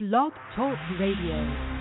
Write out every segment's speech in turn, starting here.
Blog Talk Radio.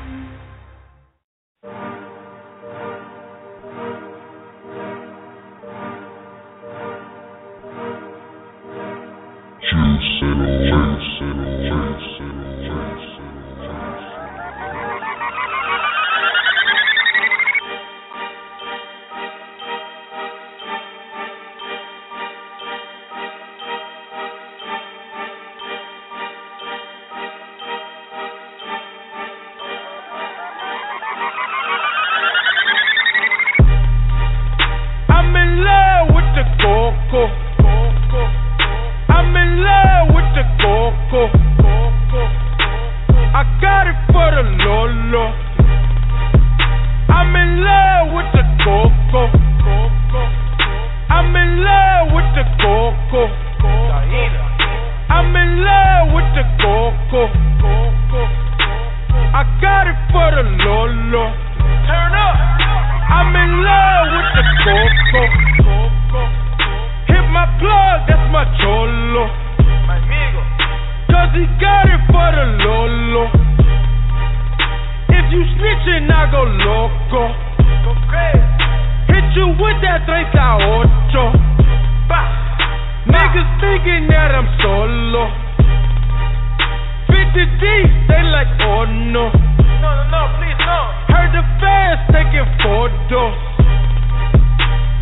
They like, oh no. No, no, no, please, no. Heard the fans taking photos.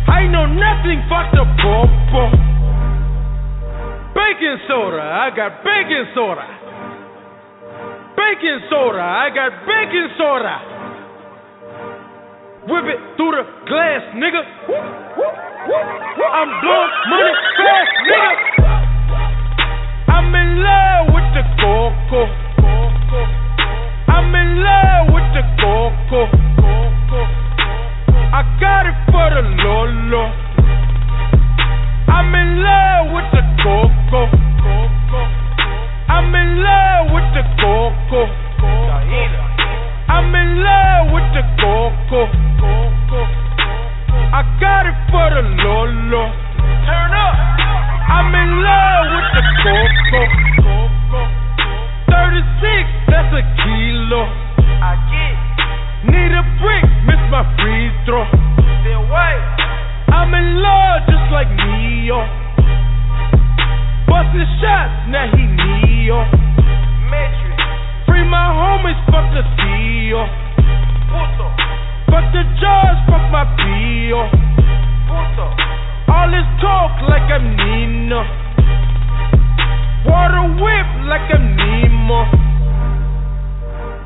I know nothing, fuck the popo. Baking soda, I got baking soda. Baking soda, I got baking soda. Whip it through the glass, nigga. I'm blowing money fast, nigga. I'm in love with the coco. Love with the coco. I got it for the Lolo. I'm in love with the coco. I'm in love with the coco. I'm in love with the coco. I got it for the Lolo. Turn up. I'm in love with the coco. 36, that's a kilo. Need a brick, miss my free throw. Still white. I'm in love just like Neo. Busting shots, now he Neo. Matrix. Free my homies, fuck the deal. Puto. Fuck the judge, fuck my bill. Puto. All this talk like I'm Nino. Water whip like I'm Nemo.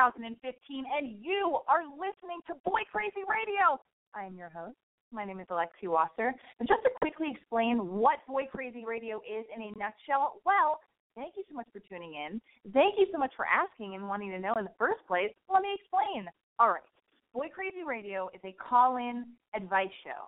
2015, and you are listening to Boy Crazy Radio. I am your host. My name is Alexi Wasser. And just to quickly explain what Boy Crazy Radio is in a nutshell, well, thank you so much for tuning in. Thank you so much for asking and wanting to know in the first place. Let me explain. All right. Boy Crazy Radio is a call in advice show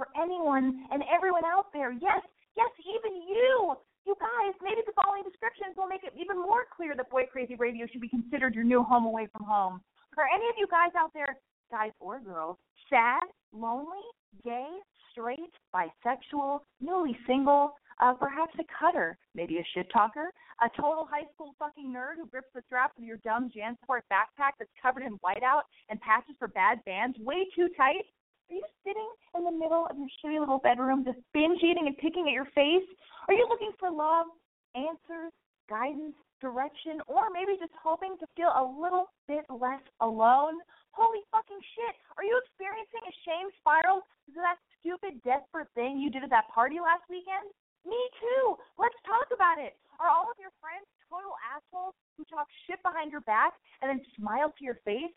for anyone and everyone out there. Yes, yes, even you you guys, maybe the following descriptions will make it even more clear that Boy Crazy Radio should be considered your new home away from home. For any of you guys out there, guys or girls, sad, lonely, gay, straight, bisexual, newly single, uh, perhaps a cutter, maybe a shit talker, a total high school fucking nerd who grips the straps of your dumb JanSport backpack that's covered in whiteout and patches for bad bands way too tight. Are you sitting in the middle of your shitty little bedroom just binge eating and picking at your face? Are you looking for love, answers, guidance, direction, or maybe just hoping to feel a little bit less alone? Holy fucking shit. Are you experiencing a shame spiral because of that stupid, desperate thing you did at that party last weekend? Me too. Let's talk about it. Are all of your friends total assholes who talk shit behind your back and then smile to your face?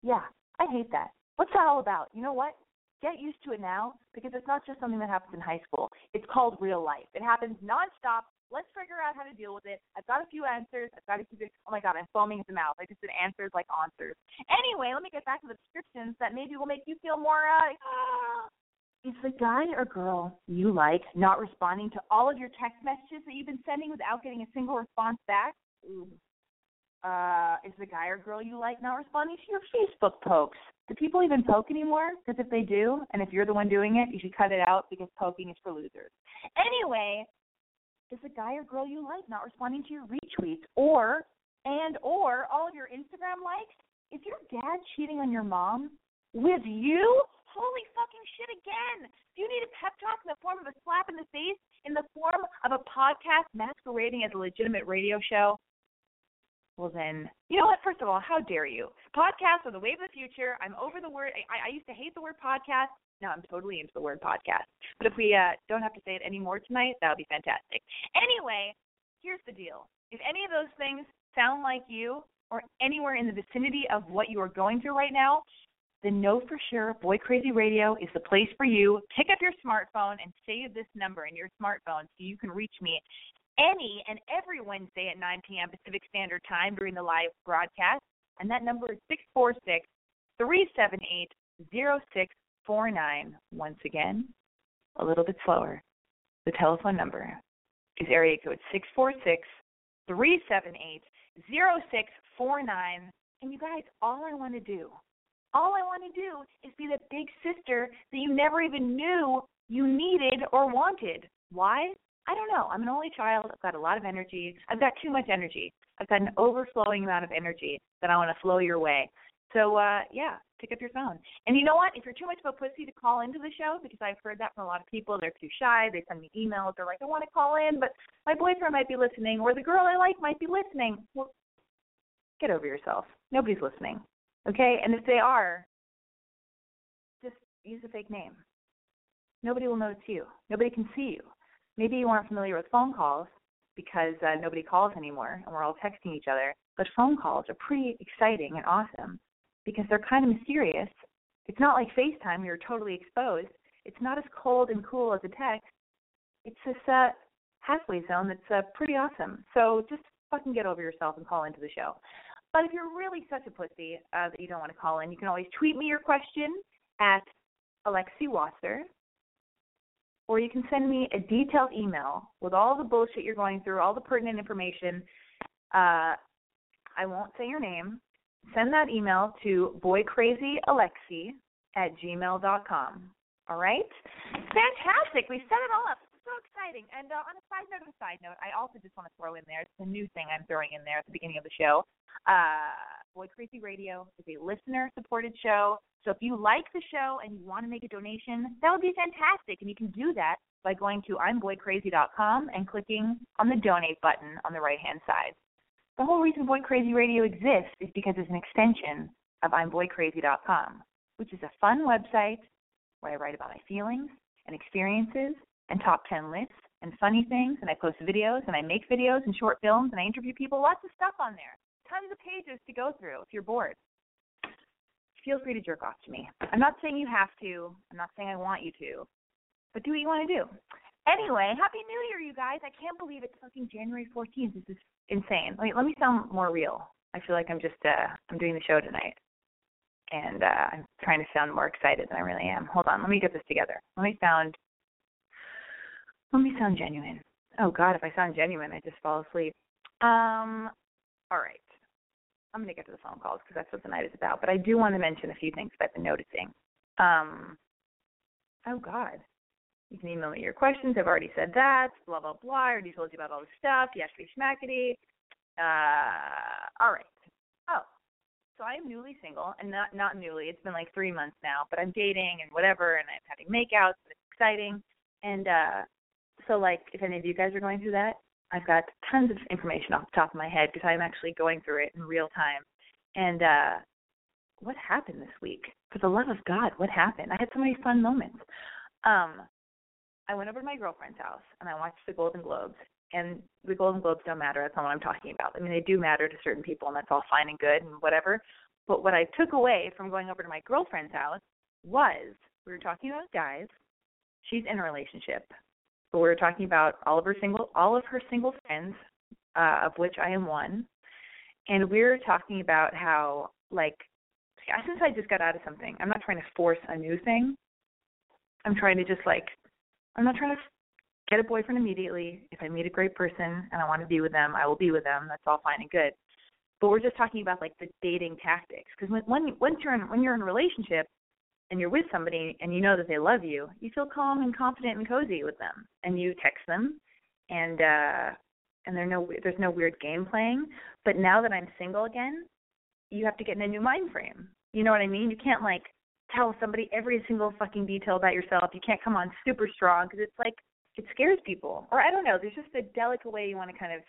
Yeah, I hate that. What's that all about? You know what? Get used to it now because it's not just something that happens in high school. It's called real life. It happens nonstop. Let's figure out how to deal with it. I've got a few answers. I've got keep it. Oh my god, I'm foaming at the mouth. I just did answers like answers. Anyway, let me get back to the descriptions that maybe will make you feel more. Uh, uh, is the guy or girl you like not responding to all of your text messages that you've been sending without getting a single response back? Ooh. Uh, is the guy or girl you like not responding to your Facebook pokes? Do people even poke anymore? Because if they do, and if you're the one doing it, you should cut it out because poking is for losers. Anyway, is the guy or girl you like not responding to your retweets or and or all of your Instagram likes? Is your dad cheating on your mom with you? Holy fucking shit again. Do you need a pep talk in the form of a slap in the face, in the form of a podcast masquerading as a legitimate radio show? Well, then, you know what? First of all, how dare you? Podcasts are the wave of the future. I'm over the word. I, I used to hate the word podcast. Now I'm totally into the word podcast. But if we uh, don't have to say it anymore tonight, that would be fantastic. Anyway, here's the deal. If any of those things sound like you or anywhere in the vicinity of what you are going through right now, then know for sure Boy Crazy Radio is the place for you. Pick up your smartphone and save this number in your smartphone so you can reach me any and every Wednesday at 9 p.m. Pacific Standard Time during the live broadcast. And that number is 646 378 0649. Once again, a little bit slower. The telephone number is area code 646 378 0649. And you guys, all I want to do, all I want to do is be the big sister that you never even knew you needed or wanted. Why? I don't know. I'm an only child. I've got a lot of energy. I've got too much energy. I've got an overflowing amount of energy that I want to flow your way. So uh yeah, pick up your phone. And you know what? If you're too much of a pussy to call into the show, because I've heard that from a lot of people, they're too shy. They send me emails. They're like, I want to call in, but my boyfriend might be listening, or the girl I like might be listening. Well, get over yourself. Nobody's listening. Okay? And if they are, just use a fake name. Nobody will know it's you. Nobody can see you. Maybe you aren't familiar with phone calls because uh, nobody calls anymore and we're all texting each other. But phone calls are pretty exciting and awesome because they're kind of mysterious. It's not like FaceTime, you're totally exposed. It's not as cold and cool as a text. It's this uh, halfway zone that's uh, pretty awesome. So just fucking get over yourself and call into the show. But if you're really such a pussy uh, that you don't want to call in, you can always tweet me your question at Alexi Wasser, or you can send me a detailed email with all the bullshit you're going through, all the pertinent information. Uh, I won't say your name. Send that email to boycrazyalexi at gmail.com. All right? Fantastic. We set it all up. So exciting. And uh, on a side note a side note, I also just want to throw in there, it's a new thing I'm throwing in there at the beginning of the show. Uh, Boy Crazy Radio is a listener supported show. So if you like the show and you want to make a donation, that would be fantastic. And you can do that by going to imboycrazy.com and clicking on the donate button on the right hand side. The whole reason Boy Crazy Radio exists is because it's an extension of imboycrazy.com, which is a fun website where I write about my feelings and experiences and top 10 lists and funny things, and I post videos and I make videos and short films and I interview people, lots of stuff on there tons of pages to go through if you're bored. Feel free to jerk off to me. I'm not saying you have to. I'm not saying I want you to. But do what you want to do. Anyway, Happy New Year, you guys. I can't believe it's fucking January 14th. This is insane. Wait, let me sound more real. I feel like I'm just, uh, I'm doing the show tonight. And uh, I'm trying to sound more excited than I really am. Hold on, let me get this together. Let me sound, let me sound genuine. Oh God, if I sound genuine, I just fall asleep. Um, all right. I'm going to get to the phone calls because that's what the night is about. But I do want to mention a few things that I've been noticing. Um, oh God, you can email me your questions. I've already said that. Blah blah blah. I already told you about all the stuff. Yashby schmackety. Uh, all right. Oh, so I am newly single, and not not newly. It's been like three months now, but I'm dating and whatever, and I'm having makeouts. And it's exciting. And uh, so, like, if any of you guys are going through that, I've got tons of information off the top of my head because I'm actually going through it in real time. And uh, what happened this week? For the love of God, what happened? I had so many fun moments. Um, I went over to my girlfriend's house and I watched the Golden Globes. And the Golden Globes don't matter. That's not what I'm talking about. I mean, they do matter to certain people, and that's all fine and good and whatever. But what I took away from going over to my girlfriend's house was we were talking about guys. She's in a relationship. But we were talking about all of her single, all of her single friends, uh, of which I am one. And we were talking about how, like, since I just got out of something, I'm not trying to force a new thing. I'm trying to just like I'm not trying to get a boyfriend immediately. If I meet a great person and I want to be with them, I will be with them. That's all fine and good. But we're just talking about like the dating tactics because when, when once you're in when you're in a relationship and you're with somebody and you know that they love you, you feel calm and confident and cozy with them, and you text them, and uh and there's no there's no weird game playing. But now that I'm single again, you have to get in a new mind frame. You know what I mean? You can't like tell somebody every single fucking detail about yourself. You can't come on super strong because it's like it scares people. Or I don't know. There's just a delicate way you want to kind of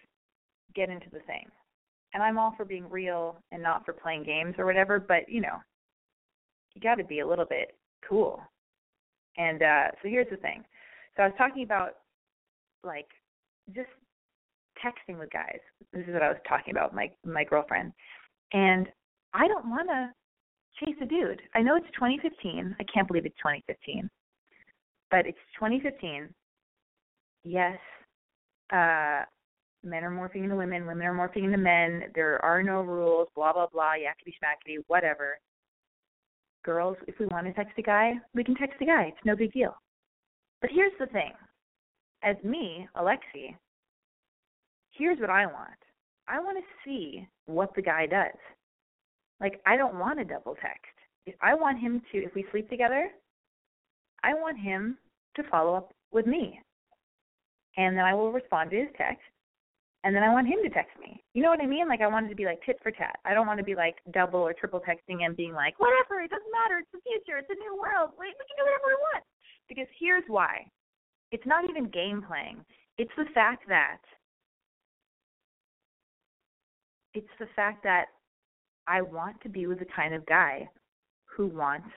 get into the thing. And I'm all for being real and not for playing games or whatever. But you know, you got to be a little bit cool. And uh so here's the thing. So I was talking about like just texting with guys. This is what I was talking about my my girlfriend. And I don't want to chase a dude. I know it's 2015. I can't believe it's 2015. But it's 2015. Yes, uh, men are morphing into women, women are morphing into men. There are no rules, blah, blah, blah, yakety schmackety, whatever. Girls, if we want to text a guy, we can text a guy. It's no big deal. But here's the thing as me, Alexi, here's what I want I want to see what the guy does. Like I don't want a double text. If I want him to if we sleep together, I want him to follow up with me. And then I will respond to his text. And then I want him to text me. You know what I mean? Like I wanted to be like tit for tat. I don't want to be like double or triple texting and being like, whatever, it doesn't matter, it's the future, it's a new world. We, we can do whatever we want. Because here's why. It's not even game playing. It's the fact that it's the fact that I want to be with the kind of guy who wants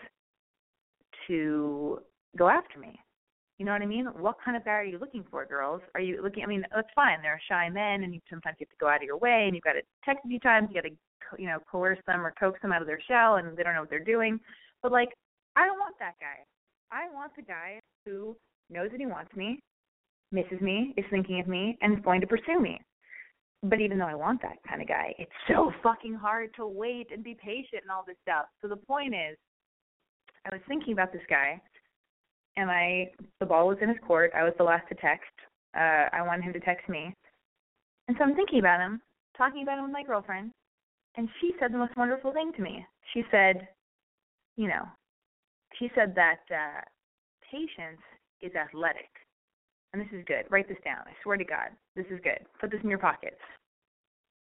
to go after me. You know what I mean? What kind of guy are you looking for, girls? Are you looking? I mean, that's fine. There are shy men, and you sometimes you have to go out of your way, and you've got to text a few times. You got to, you know, coerce them or coax them out of their shell, and they don't know what they're doing. But like, I don't want that guy. I want the guy who knows that he wants me, misses me, is thinking of me, and is going to pursue me but even though I want that kind of guy, it's so fucking hard to wait and be patient and all this stuff. So the point is, I was thinking about this guy, and I the ball was in his court. I was the last to text. Uh, I wanted him to text me, and so I'm thinking about him, talking about him with my girlfriend, and she said the most wonderful thing to me. She said, you know, she said that uh, patience is athletic and this is good. Write this down. I swear to God, this is good. Put this in your pockets.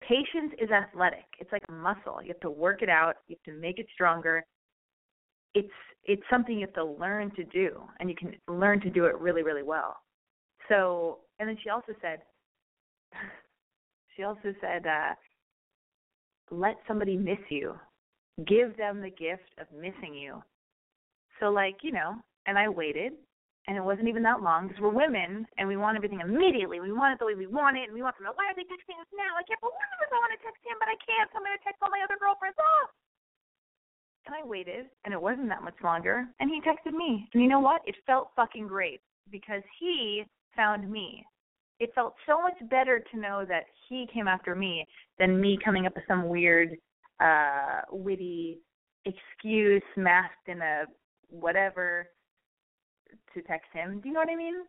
Patience is athletic. It's like a muscle. You have to work it out. You have to make it stronger. It's it's something you have to learn to do, and you can learn to do it really, really well. So, and then she also said, she also said, uh, let somebody miss you. Give them the gift of missing you. So, like you know, and I waited and it wasn't even that long because we're women and we want everything immediately. We want it the way we want it, and we want to know why are they texting us now? I can't believe. I want to text him, but I can't. So I'm going to text all my other girlfriends. Oh! And I waited, and it wasn't that much longer, and he texted me. And you know what? It felt fucking great because he found me. It felt so much better to know that he came after me than me coming up with some weird, uh, witty excuse masked in a whatever to text him. Do you know what I mean?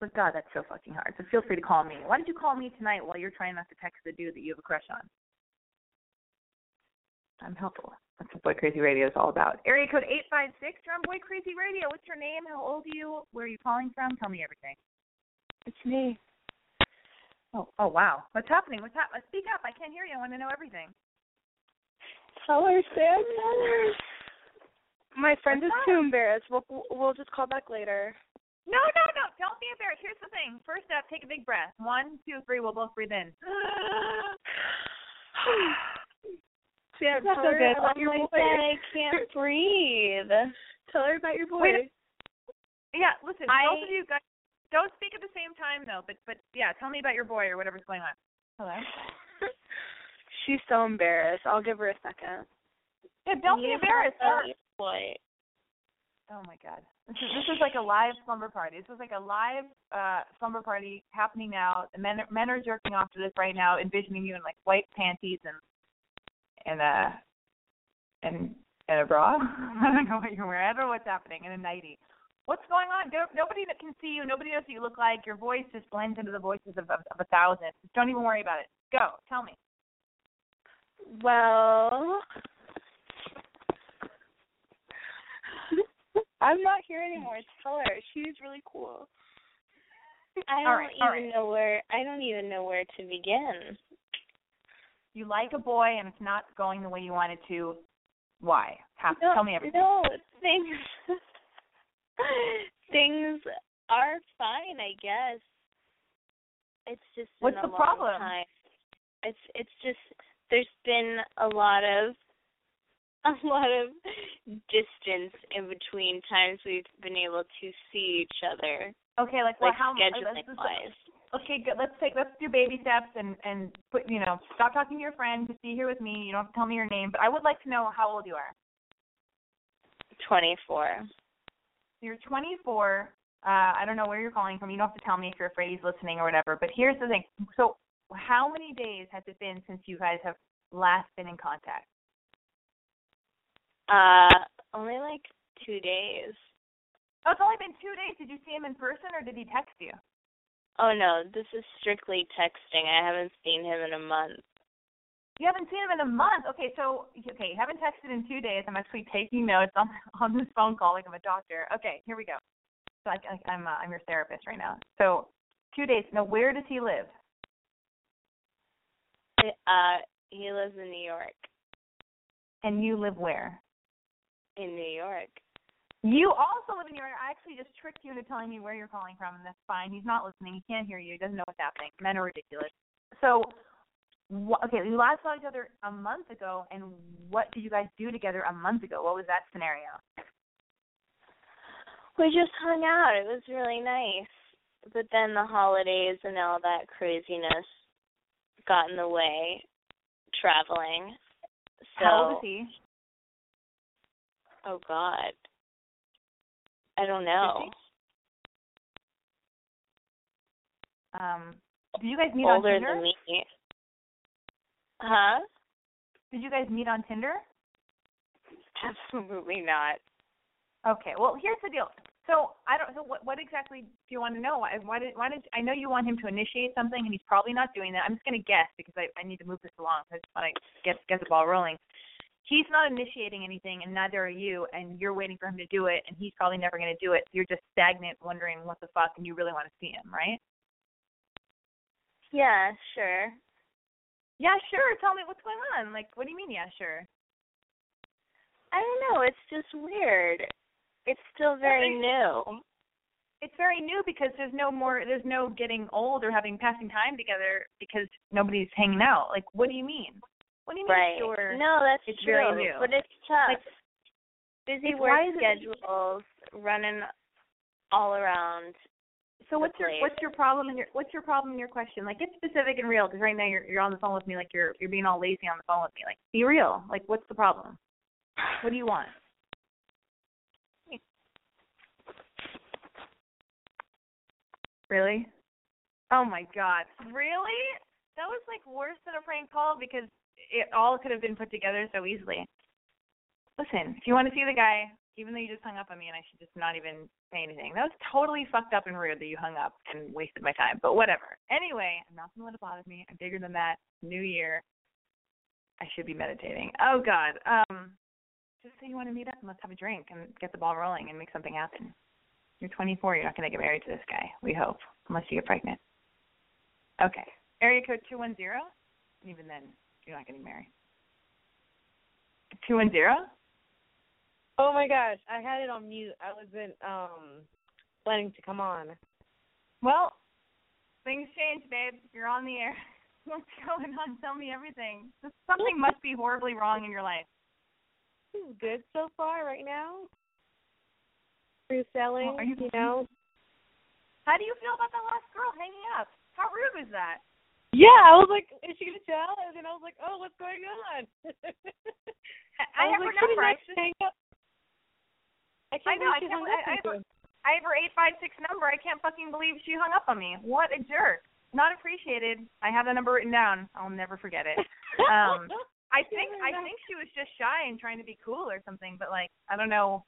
But God, that's so fucking hard. So feel free to call me. Why don't you call me tonight while you're trying not to text the dude that you have a crush on? I'm helpful. That's what Boy Crazy Radio is all about. Area code eight five six. You're on Boy Crazy Radio. What's your name? How old are you? Where are you calling from? Tell me everything. It's me. Oh, oh wow. What's happening? What's happening? Speak up. I can't hear you. I want to know everything. Tell her Sam. My friend What's is up? too embarrassed. We'll we'll just call back later. No, no, no. Don't be embarrassed. Here's the thing. First step, take a big breath. One, two, three. We'll both breathe in. Sam, That's tell so her good. about your my boy. I can't breathe. Tell her about your boy. Wait Yeah, listen, I- both of you guys don't speak at the same time though, but but yeah, tell me about your boy or whatever's going on. Hello? She's so embarrassed. I'll give her a second. Yeah, don't be embarrassed. have Tell her- a boy. Oh my god. This is this is like a live slumber party. This is like a live uh slumber party happening now. The men men are jerking off to this right now, envisioning you in like white panties and and a in in a bra. I don't know what you're wearing. I don't know what's happening. in a nightie. What's going on? Nobody that can see you. Nobody knows what you look like. Your voice just blends into the voices of, of, of a thousand. Just don't even worry about it. Go. Tell me. Well, I'm not here anymore. Tell her. She's really cool. I don't right, even right. know where I don't even know where to begin. You like a boy and it's not going the way you want it to. Why? Have, no, tell me everything. No, things things are fine, I guess. It's just What's the problem? time. It's it's just there's been a lot of a lot of distance in between times we've been able to see each other, Okay, like well, like how let's, uh, scheduling wise. Okay, good. Let's take let's do baby steps and and put you know stop talking to your friend. Just be here with me. You don't have to tell me your name, but I would like to know how old you are. Twenty four. You're 24. Uh, I don't know where you're calling from. You don't have to tell me if you're afraid he's listening or whatever. But here's the thing. So, how many days has it been since you guys have last been in contact? Uh only like two days. Oh, it's only been two days. Did you see him in person or did he text you? Oh no, this is strictly texting. I haven't seen him in a month. You haven't seen him in a month. Okay, so okay, you haven't texted in two days. I'm actually taking notes on on this phone call like I'm a doctor. Okay, here we go. So I, I, I'm uh, I'm your therapist right now. So two days. Now, where does he live? Uh he lives in New York. And you live where? In New York. You also live in New York. I actually just tricked you into telling me where you're calling from, and that's fine. He's not listening. He can't hear you. He doesn't know what's happening. Men are ridiculous. So, wh- okay, you last saw each other a month ago, and what did you guys do together a month ago? What was that scenario? We just hung out. It was really nice. But then the holidays and all that craziness got in the way. Traveling. So How old is he? Oh God. I don't know. Um, did you guys meet Older on Tinder? Older than me. Huh? Did you guys meet on Tinder? Absolutely not. Okay. Well, here's the deal. So I don't. So what, what exactly do you want to know? Why, why did? Why did? I know you want him to initiate something, and he's probably not doing that. I'm just going to guess because I, I need to move this along. I just want to get get the ball rolling. He's not initiating anything, and neither are you. And you're waiting for him to do it, and he's probably never going to do it. So you're just stagnant, wondering what the fuck, and you really want to see him, right? Yeah, sure. Yeah, sure. Tell me what's going on. Like, what do you mean? Yeah, sure. I don't know, it's just weird. It's still very new. it's very new because there's no more there's no getting old or having passing time together because nobody's hanging out. Like what do you mean? What do you mean Right. sure? No, that's it's true. very new. But it's tough. Like, Busy it's- work it- schedules running all around. so what's your what's your problem in your what's your problem in your question? Like get specific and real because right now you're you're on the phone with me like you're you're being all lazy on the phone with me. Like be real. Like what's the problem? What do you want? Really? Oh my god. Really? That was like worse than a prank call because it all could have been put together so easily. Listen, if you want to see the guy, even though you just hung up on me and I should just not even say anything. That was totally fucked up and rude that you hung up and wasted my time. But whatever. Anyway, I'm not gonna let it bother me. I'm bigger than that. New year. I should be meditating. Oh God. Um, just say you want to meet up and let's have a drink and get the ball rolling and make something happen. You're 24. You're not gonna get married to this guy. We hope, unless you get pregnant. Okay. Area code two one zero. Even then, you're not getting married. Two one zero. Oh my gosh, I had it on mute. I wasn't um planning to come on. Well, things change, babe. You're on the air. What's going on? Tell me everything. Something must be horribly wrong in your life. This is good so far right now. Free selling, are you you know. How do you feel about that last girl hanging up? How rude was that? Yeah, I was like, is she gonna tell? And then I was like, oh, what's going on? I, was have like, her number. I, just, hang up. I can't I know, I can't hung believe- up I- I you. I have her eight five six number. I can't fucking believe she hung up on me. What a jerk. Not appreciated. I have the number written down. I'll never forget it. Um, I think I think she was just shy and trying to be cool or something, but like I don't know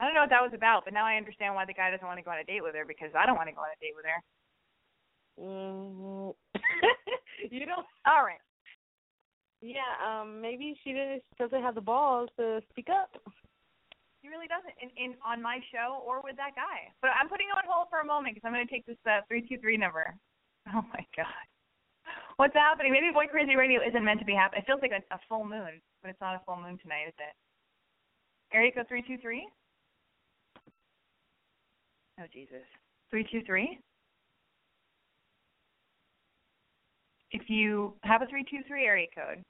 I don't know what that was about, but now I understand why the guy doesn't want to go on a date with her because I don't want to go on a date with her. Mm, you don't. All right. Yeah, um, maybe she didn't she doesn't have the balls to speak up. He really doesn't in, in on my show or with that guy. But I'm putting him on hold for a moment because I'm going to take this uh, three two three number. Oh my god, what's happening? Maybe Boy Crazy Radio isn't meant to be happy. It feels like a, a full moon, but it's not a full moon tonight, is it? Area code three two three. Oh Jesus, three two three. If you have a three two three area code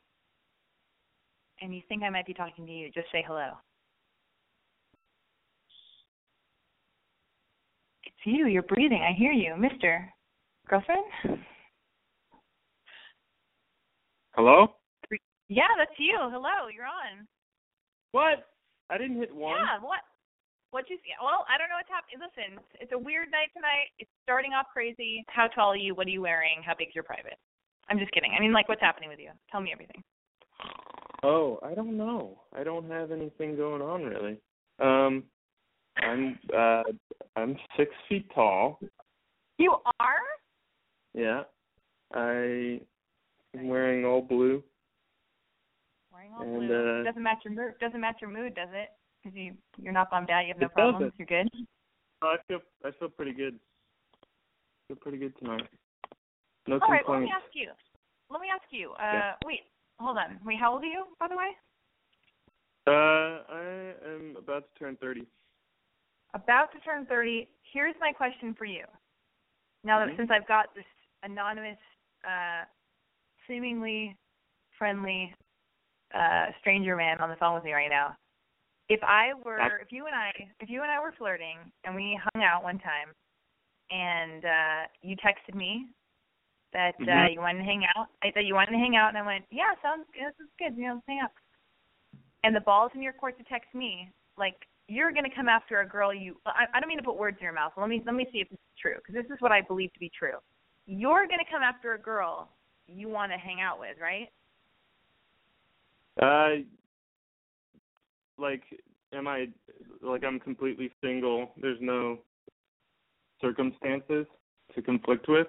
and you think I might be talking to you, just say hello. It's you. You're breathing. I hear you, Mister. Girlfriend? Hello? Yeah, that's you. Hello. You're on. What? I didn't hit one. Yeah. What? What you? see? Well, I don't know what's happening. Listen, it's a weird night tonight. It's starting off crazy. How tall are you? What are you wearing? How big's your private? I'm just kidding. I mean, like, what's happening with you? Tell me everything. Oh, I don't know. I don't have anything going on really. Um I'm uh I'm six feet tall. You are? Yeah. I am wearing all blue. Wearing all And, blue. uh, doesn't match your mood. Doesn't match your mood, does it? Because you you're not bummed out. You have no problems. doesn't. You're good. I feel I feel pretty good. I feel pretty good tonight. No All right. Well, let me ask you. Let me ask you. Uh, Yeah. wait. Hold on. Wait. How old are you, by the way? Uh I am about to turn thirty. about to turn 30. Here's my question for you. Now that Mhm. since I've got this anonymous, uh, seemingly friendly uh, stranger man on the phone with me right now, if I were, if you and I, if you and I were flirting and we hung out one time, and uh, you texted me that uh, Mhm. you wanted to hang out, I, that you wanted to hang out, and I went, yeah, sounds, this is good, you know, let's hang out. And the ball's in your court to text me, like you're going to come after a girl you I, I don't mean to put words in your mouth. Let me let me see if this is true because this is what I believe to be true. You're going to come after a girl you want to hang out with, right? Uh like am I like I'm completely single. There's no circumstances to conflict with.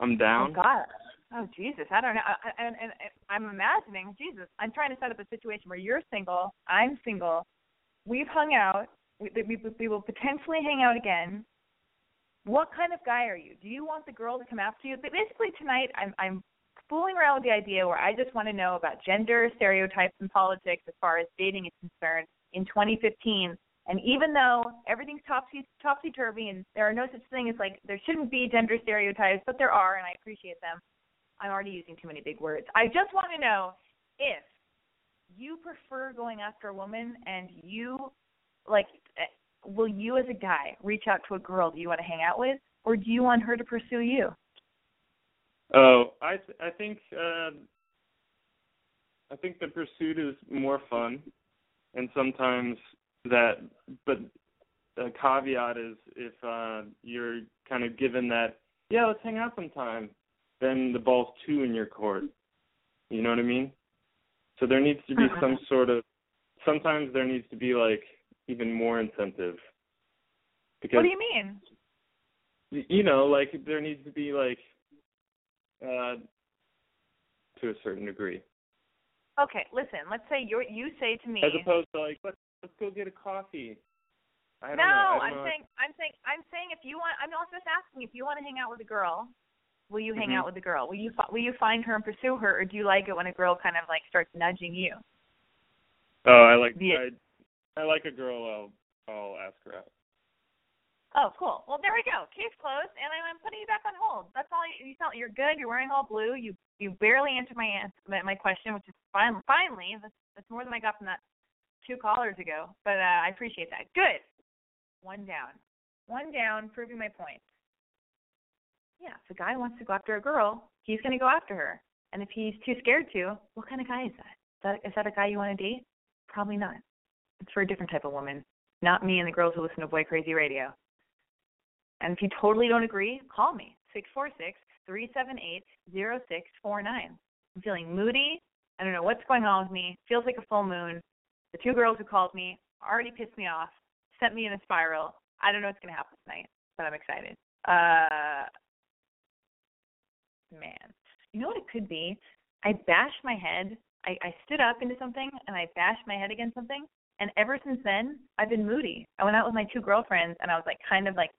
I'm oh, down. Oh God. Oh Jesus, I don't know. I, and and I'm imagining Jesus. I'm trying to set up a situation where you're single, I'm single, we've hung out, we, we, we will potentially hang out again. What kind of guy are you? Do you want the girl to come after you? But basically tonight, I'm I'm fooling around with the idea where I just want to know about gender stereotypes and politics as far as dating is concerned in 2015. And even though everything's topsy topsy turvy and there are no such thing as like there shouldn't be gender stereotypes, but there are, and I appreciate them. I'm already using too many big words. I just want to know if you prefer going after a woman and you like eh, will you as a guy reach out to a girl that you want to hang out with or do you want her to pursue you? Oh, I th- I think uh I think the pursuit is more fun and sometimes that but the caveat is if uh you're kind of given that yeah, let's hang out sometime, then the ball's two in your court. You know what I mean? So there needs to be Uh-huh. some sort of sometimes there needs to be like, even more incentive. Because What do you mean? you know, like there needs to be like uh to a certain degree. Okay, listen. Let's say you you say to me. As opposed to like let's let's go get a coffee. I no. I know. saying I'm saying I'm saying if you want I'm also just asking if you want to hang out with a girl, will you hang Mhm. out with a girl? Will you will you find her and pursue her, or do you like it when a girl kind of like starts nudging you? Oh, I like Yeah. I I like a girl I'll I'll ask her out. Oh, cool. Well, there we go. Case closed, and I'm, I'm putting you back on hold. That's all. You, you sound you're good. You're wearing all blue. You you barely answered my ans- my, my question, which is fine. Finally, that's that's more than I got from that two callers ago. But uh, I appreciate that. Good. One down. One down, proving my point. Yeah, if a guy wants to go after a girl, he's going to go after her. And if he's too scared to, what kind of guy is that? Is that, is that a guy you want to date? Probably not. It's for a different type of woman, not me and the girls who listen to Boy Crazy Radio. And if you totally don't agree, call me. Six four six. I'm feeling moody. I don't know what's going on with me. Feels like a full moon. The two girls who called me already pissed me off, sent me in a spiral. I don't know what's gonna happen tonight, but I'm excited. Uh man. You know what it could be? I bashed my head. I, I stood up into something and I bashed my head against something and ever since then I've been moody. I went out with my two girlfriends and I was like kind of like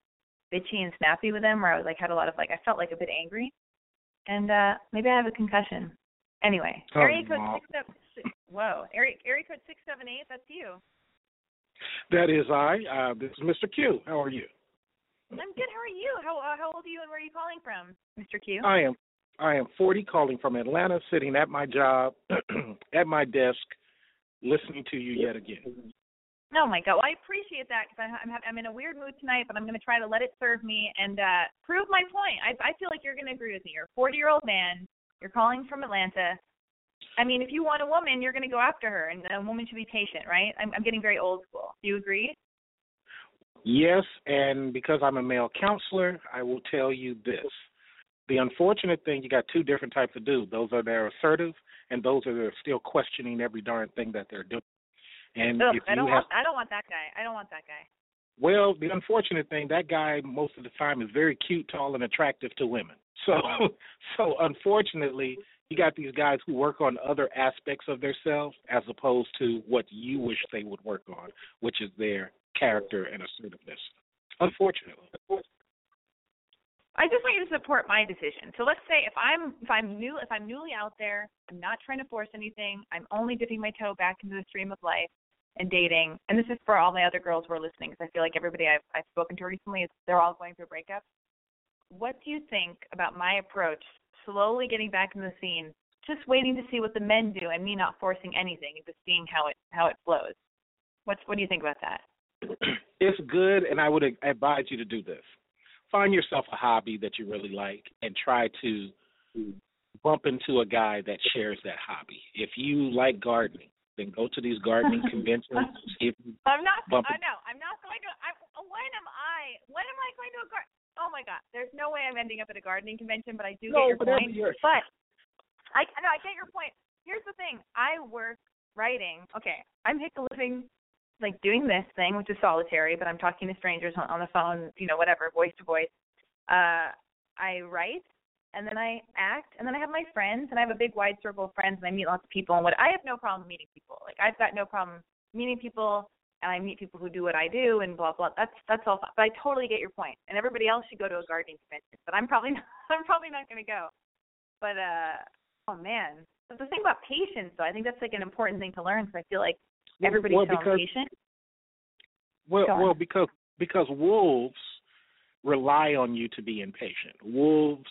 bitchy and snappy with them where I was like had a lot of like I felt like a bit angry. And uh maybe I have a concussion. Anyway, Oh, area code six seven six whoa. Area area code six seven eight, that's you. That is I. Uh, this is Mr. Q. How are you? I'm good, how are you? How uh, how old are you and where are you calling from, Mr. Q? I am. I am 40, calling from Atlanta, sitting at my job, at my desk, listening to you yet again. Oh my god, well, I appreciate that because I'm I'm in a weird mood tonight, but I'm going to try to let it serve me and uh prove my point. I I feel like you're going to agree with me. You're a 40 year old man. You're calling from Atlanta. I mean, if you want a woman, you're going to go after her, and a woman should be patient, right? I'm I'm getting very old school. Do you agree? Yes, and because I'm a male counselor, I will tell you this. The unfortunate thing, you got two different types of dudes. Those are that are assertive, and those are that are still questioning every darn thing that they're doing. And Ugh, if I you don't have want I don't want that guy. I don't want that guy. Well, the unfortunate thing, that guy most of the time is very cute, tall, and attractive to women. So, so unfortunately, you got these guys who work on other aspects of themselves as opposed to what you wish they would work on, which is their character and assertiveness. Unfortunately. I just want you to support my decision. So let's say if I'm if I'm new if I'm newly out there, I'm not trying to force anything. I'm only dipping my toe back into the stream of life and dating. And this is for all my other girls who are listening because I feel like everybody I've I've spoken to recently is they're all going through breakups. What do you think about my approach? Slowly getting back in the scene, just waiting to see what the men do, and me not forcing anything, and just seeing how it how it flows. What's what do you think about that? It's good, and I would advise you to do this. Find yourself a hobby that you really like and try to bump into a guy that shares that hobby. If you like gardening, then go to these gardening conventions. I'm not. I know. I'm not going to. I, when am I? When am I going to a gar? Oh my God! There's no way I'm ending up at a gardening convention, but I do No, get your but point. But I no, I get your point. Here's the thing. I work writing. Okay, I make a living like doing this thing, which is solitary, but I'm talking to strangers on, on the phone, you know, whatever, voice to voice. Uh, I write, and then I act, and then I have my friends, and I have a big wide circle of friends, and I meet lots of people. And what I have no problem meeting people. Like I've got no problem meeting people, and I meet people who do what I do, and blah blah. That's that's all. Fine. But I totally get your point. And everybody else should go to a gardening convention, but I'm probably not, I'm probably not going to go. But uh, oh man, but the thing about patience, though, I think that's like an important thing to learn because I feel like everybody's well, so because- impatient. Well, well, because because wolves rely on you to be impatient. Wolves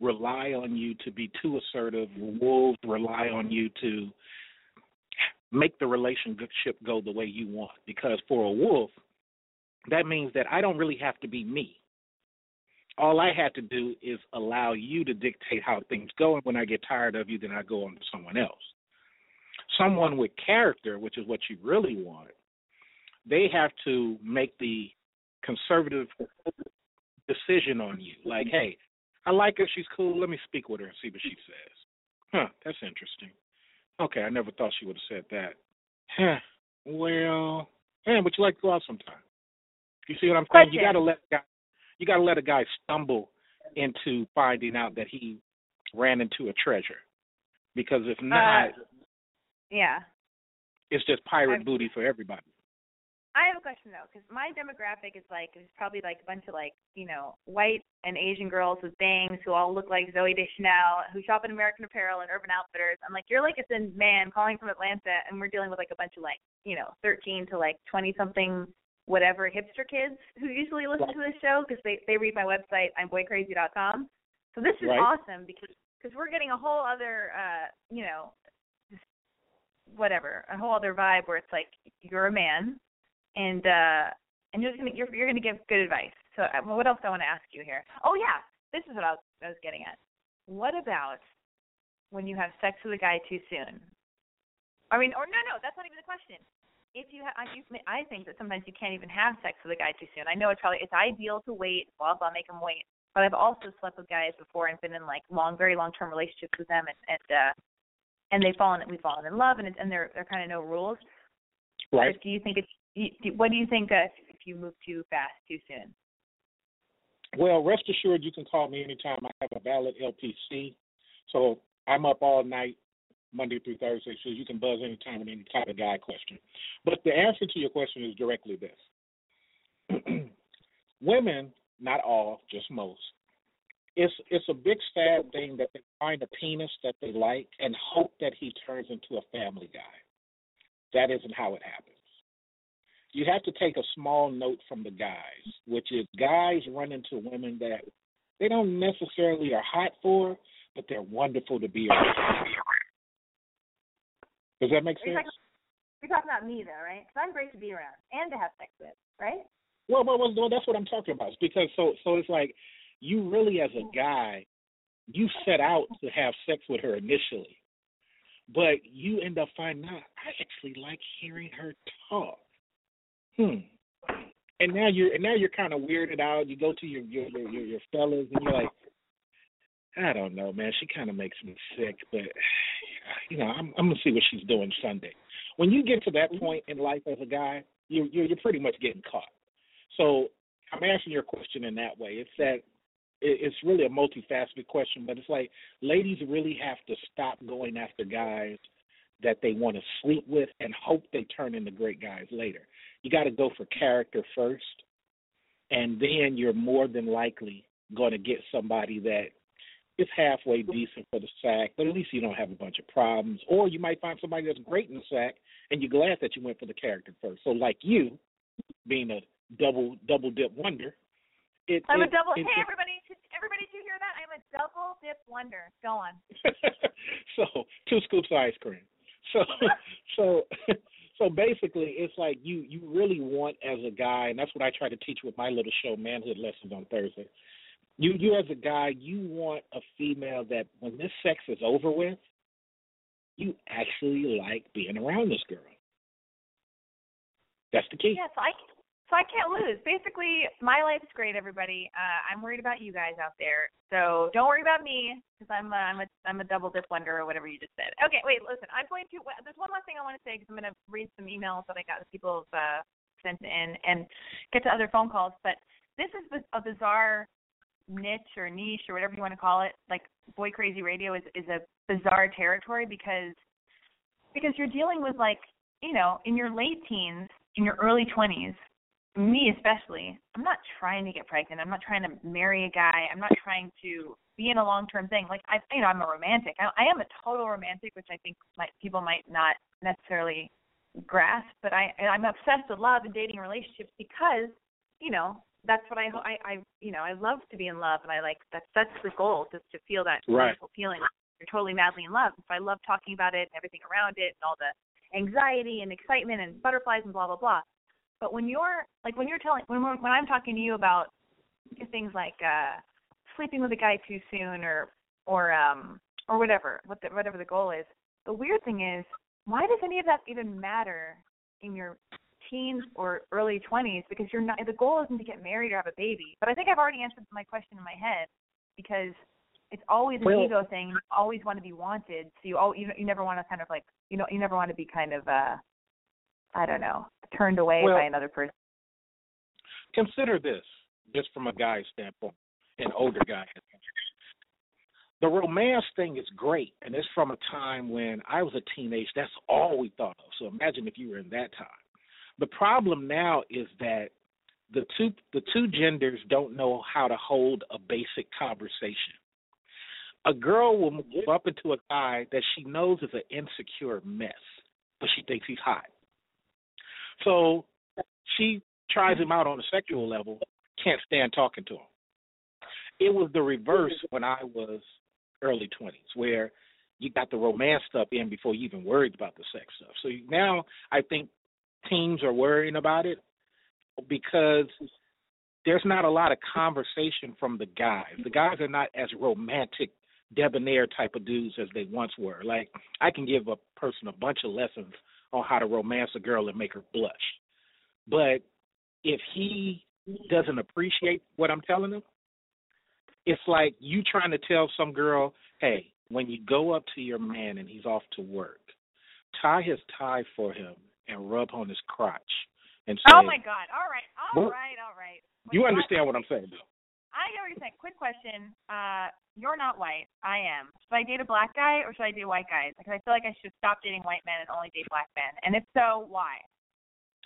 rely on you to be too assertive. Wolves rely on you to make the relationship go the way you want. Because for a wolf, that means that I don't really have to be me. All I have to do is allow you to dictate how things go, and when I get tired of you, then I go on to someone else. Someone with character, which is what you really want, they have to make the conservative decision on you. Like, hey, I like her, she's cool, let me speak with her and see what she says. Huh, that's interesting. Okay, I never thought she would have said that. Huh. Well, Man, would you like to go out sometime? You see what I'm saying? You gotta let guy, you gotta let a guy stumble into finding out that he ran into a treasure. Because if uh-huh. not, Yeah. it's just pirate I've- booty for everybody. I have a question though, because my demographic is like it's probably like a bunch of like you know white and Asian girls with bangs who all look like Zooey Deschanel who shop at American Apparel and Urban Outfitters. I'm like you're like a thin man calling from Atlanta, and we're dealing with like a bunch of like you know 13 to like 20 something whatever hipster kids who usually listen to this show because they they read my website I'm boycrazy.com. So this is Right. awesome because because we're getting a whole other uh you know whatever a whole other vibe where it's like you're a man and uh and you're gonna you're you're gonna give good advice. So uh, what else do I want to ask you here? Oh yeah, this is what I was I was getting at. What about when you have sex with a guy too soon? I mean, or no, no, that's not even the question. If you have, I, you, I think that sometimes you can't even have sex with a guy too soon. I know it's probably it's ideal to wait, blah blah, make him wait. But I've also slept with guys before and been in like long, very long term relationships with them, and and uh, and they've fallen, we've fallen in love, and it's, and there there are kind of no rules. Right. But do you think it's what do you think uh, if you move too fast too soon? Well, rest assured, you can call me anytime. I have a valid LPC, so I'm up all night, Monday through Thursday, so you can buzz anytime with any type of guy question. But the answer to your question is directly this: Women, not all, just most, it's it's a big sad thing that they find a penis that they like and hope that he turns into a family guy. That isn't how it happens you have to take a small note from the guys, which is guys run into women that they don't necessarily are hot for, but they're wonderful to be around. Does that make sense? you're talking about me though, right? Because I'm great to be around and to have sex with, right? Well, well, well, well, that's what I'm talking about. It's because so so it's like you really as a guy, you set out to have sex with her initially, but you end up finding out I actually like hearing her talk. Hmm. And now you're and now you're kind of weirded out. You go to your your your your, your fellas and you're like, I don't know, man. She kind of makes me sick, but you know, I'm I'm gonna see what she's doing Sunday. When you get to that point in life as a guy, you you're you're pretty much getting caught. So I'm answering your question in that way. It's that it's really a multifaceted question, but it's like ladies really have to stop going after guys that they want to sleep with and hope they turn into great guys later. You got to go for character first, and then you're more than likely going to get somebody that is halfway decent for the sack, but at least you don't have a bunch of problems. Or you might find somebody that's great in the sack, and you're glad that you went for the character first. So, like you, being a double double dip wonder, it, I'm a double. it- hey, everybody! Everybody, did you hear that? I'm a double dip wonder. Go on. so two scoops of ice cream. So so so basically it's like you you really want as a guy and that's what I try to teach with my little show manhood lessons on Thursday. You you as a guy you want a female that when this sex is over with you actually like being around this girl. That's the key. Yeah, so I so I can't lose. Basically, my life's great. Everybody, uh, I'm worried about you guys out there. So don't worry about me because I'm a, I'm a I'm a double dip wonder or whatever you just said. Okay, wait, listen. I'm going to. There's one last thing I want to say because I'm going to read some emails that I got that people have uh, sent in and get to other phone calls. But this is a bizarre niche or niche or whatever you want to call it. Like Boy Crazy Radio is is a bizarre territory because because you're dealing with like you know in your late teens, in your early 20s, me especially. I'm not trying to get pregnant. I'm not trying to marry a guy. I'm not trying to be in a long-term thing. Like I, you know, I'm a romantic. I, I am a total romantic, which I think might people might not necessarily grasp. But I, I'm obsessed with love and dating relationships because, you know, that's what I, I, I, you know, I love to be in love, and I like that's that's the goal, just to feel that Right. wonderful feeling. You're totally madly in love. So I love talking about it and everything around it and all the anxiety and excitement and butterflies and blah blah blah. But when you're like when you're telling when when I'm talking to you about things like uh sleeping with a guy too soon or or um or whatever what the, whatever the goal is, the weird thing is why does any of that even matter in your teens or early 20s because you're not the goal isn't to get married or have a baby. But I think I've already answered my question in my head because it's always an Well- ego thing. You always want to be wanted, so you all you you never want to kind of like you know you never want to be kind of uh I don't know, turned away Well- by another person. Consider this, just from a guy's standpoint, an older guy. The romance thing is great, and it's from a time when I was a teenage. That's all we thought of. So imagine if you were in that time. The problem now is that the two the two genders don't know how to hold a basic conversation. A girl will move up into a guy that she knows is an insecure mess, but she thinks he's hot. So she tries him out on a sexual level, can't stand talking to him. It was the reverse when I was early 20s, where you got the romance stuff in before you even worried about the sex stuff. So now I think teens are worrying about it because there's not a lot of conversation from the guys. The guys are not as romantic, debonair type of dudes as they once were. Like I can give a person a bunch of lessons on how to romance a girl and make her blush. But if he doesn't appreciate what I'm telling him, it's like you trying to tell some girl, hey, when you go up to your man and he's off to work, tie his tie for him and rub on his crotch and oh say, Oh my God! All right, all Well, right, all right. you What- understand what I'm saying, though. I get what you're saying. Quick question. Uh, you're not white. I am. Should I date a black guy or should I date white guys? Because I feel like I should stop dating white men and only date black men. And if so, why?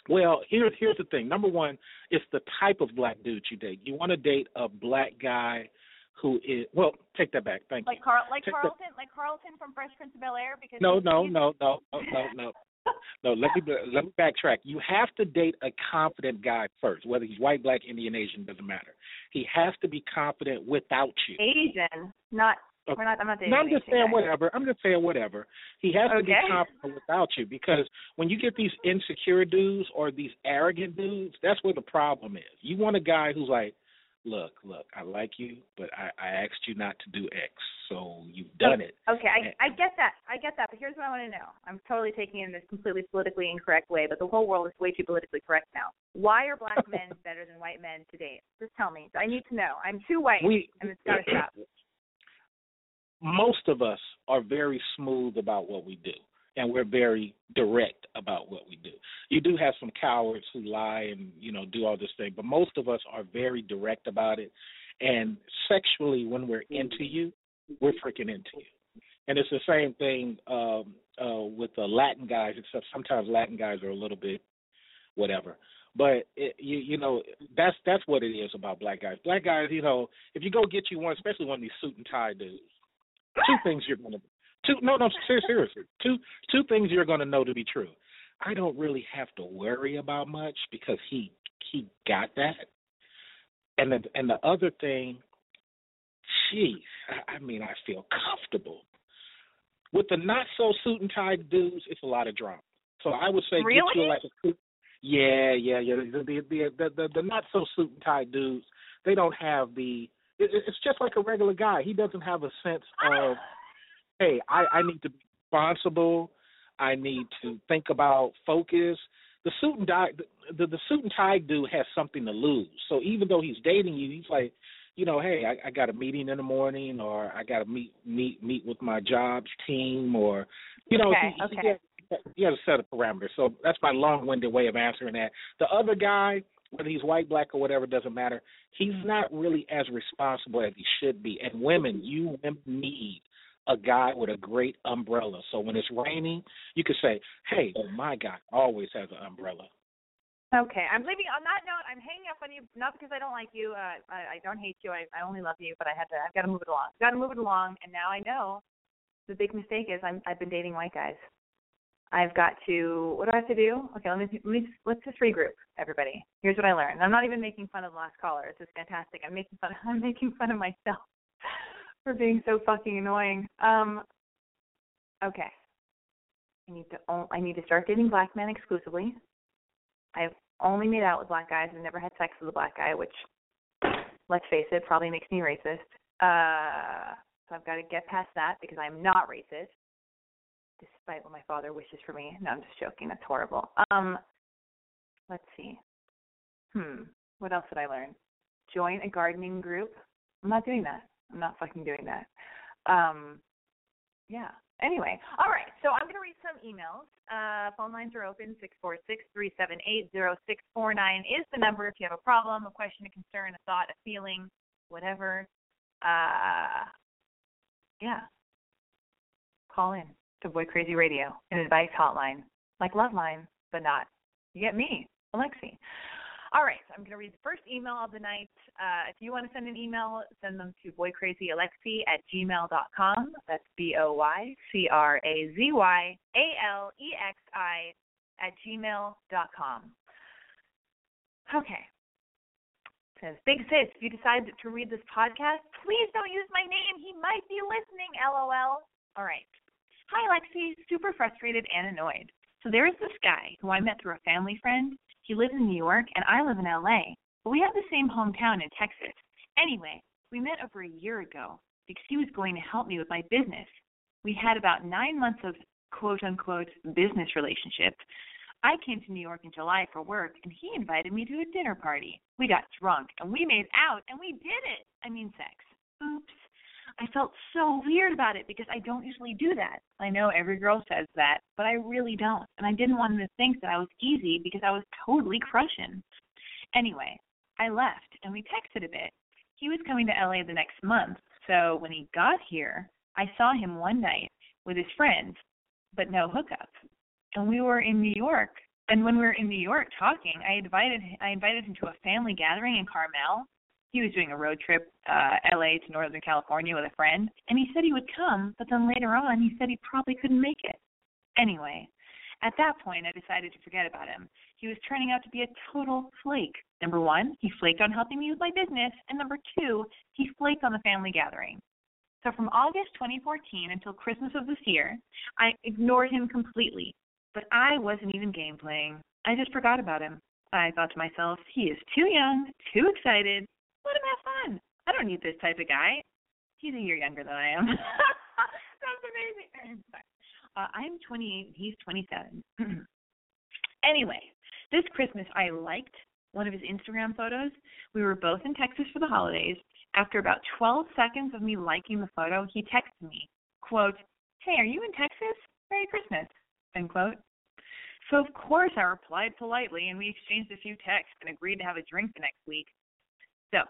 Well, here's here's the thing. Number one, it's the type of black dude you date. You want to date a black guy who is well. Take that back. Thank Like you. Carl, like Check the- Carlton, like Carlton from Fresh Prince of Bel Air. Because No, no, no, no, no, no, no. No, let me let me backtrack. You have to date a confident guy first, whether he's white, black, Indian, Asian, doesn't matter. He has to be confident without you. Asian, not. Okay. We're not. I'm not dating. No, I'm just saying guy. whatever. I'm just saying whatever. He has to be confident without you because when you get these insecure dudes or these arrogant dudes, that's where the problem is. You want a guy who's like, look, look, I like you, but I, I asked you not to do X, so you've oh, done it. Okay, I I get that. I get that. But here's what I want to know. I'm totally taking it in this completely politically incorrect way, but the whole world is way too politically correct now. Why are black men better than white men to date? Just tell me. I need to know. I'm too white, We and it's got to stop. most of us are very smooth about what we do and we're very direct about what we do. You do have some cowards who lie and, you know, do all this thing, but most of us are very direct about it. And sexually when we're into you, we're freaking into you. And it's the same thing um uh with the Latin guys, except sometimes Latin guys are a little bit whatever. But it, you you know that's that's what it is about black guys. Black guys, you know, if you go get you one, especially one of these suit and tie dudes, two things you're gonna two no no ser- seriously two two things you're gonna know to be true. I don't really have to worry about much because he he got that, and the and the other thing, geez, I, I mean I feel comfortable with the not so suit and tie dudes. It's a lot of drama. So I would say get you Really? like a suit. Yeah, yeah, yeah. The the the the, the, the not so suit and tie dudes. They don't have the. It, it's just like a regular guy. He doesn't have a sense of, hey, I I need to be responsible. I need to think about focus. The suit and tie, the, the suit and tie dude has something to lose. So even though he's dating you, he's like, you know, hey, I, I got a meeting in the morning, or I got to meet meet meet with my jobs team, or you know, Okay, he, okay. he, has, he has a set of parameters. So that's my long-winded way of answering that. The other guy, whether he's white, black, or whatever, doesn't matter. He's not really as responsible as he should be. And women, you women need a guy with a great umbrella. So when it's raining, you can say, "Hey, my guy always has an umbrella." Okay, I'm leaving. On that note, I'm hanging up on you not because I don't like you. Uh, I, I don't hate you. I, I only love you, but I had to. I've got to move it along. Got to move it along, and now I know the big mistake is I'm. I've been dating white guys. I've got to. What do I have to do? Okay, let me. Let me. Let's just regroup, everybody. Here's what I learned. I'm not even making fun of the last caller. This is fantastic. I'm making fun. I'm making fun of myself for being so fucking annoying. Um. Okay. I need to. I need to start dating black men exclusively. I've only made out with black guys. I've never had sex with a black guy, which, let's face it, probably makes me racist. Uh, so I've got to get past that because I'm not racist, despite what my father wishes for me. No, I'm just joking. That's horrible. Um, let's see. Hmm. What else did I learn? Join a gardening group. I'm not doing that. I'm not fucking doing that. Um, yeah. Anyway, all right. So I'm gonna read some emails. Uh, phone lines are open. Six four six three seven eight zero six four nine is the number if you have a problem, a question, a concern, a thought, a feeling, whatever. Uh, yeah. Call in to Boy Crazy Radio, an advice hotline, like Loveline, but not. You get me, Alexi. All right, I'm going to read the first email of the night. Uh, if you want to send an email, send them to boycrazyalexi at gmail.com. That's B O Y C R A Z Y A L E X I at gmail.com. Okay. Says, Big Sis, if you decide to read this podcast, please don't use my name. He might be listening, lol. All right. Hi, Alexi. Super frustrated and annoyed. So there is this guy who I met through a family friend he lives in New York, and I live in LA. But we have the same hometown in Texas. Anyway, we met over a year ago because he was going to help me with my business. We had about nine months of quote unquote business relationship. I came to New York in July for work, and he invited me to a dinner party. We got drunk, and we made out, and we did it. I mean, sex. Oops. I felt so weird about it because I don't usually do that. I know every girl says that, but I really don't. And I didn't want him to think that I was easy because I was totally crushing. Anyway, I left and we texted a bit. He was coming to LA the next month, so when he got here, I saw him one night with his friends, but no hookup. And we were in New York. And when we were in New York talking, I invited I invited him to a family gathering in Carmel he was doing a road trip, uh, LA to Northern California with a friend, and he said he would come, but then later on he said he probably couldn't make it. Anyway, at that point I decided to forget about him. He was turning out to be a total flake. Number one, he flaked on helping me with my business, and number two, he flaked on the family gathering. So from August 2014 until Christmas of this year, I ignored him completely. But I wasn't even game playing. I just forgot about him. I thought to myself, he is too young, too excited, let him have fun. I don't need this type of guy. He's a year younger than I am. That's amazing. Uh, I'm 28 he's 27. anyway, this Christmas I liked one of his Instagram photos. We were both in Texas for the holidays. After about 12 seconds of me liking the photo, he texted me, quote, Hey, are you in Texas? Merry Christmas, end quote. So of course I replied politely and we exchanged a few texts and agreed to have a drink the next week. So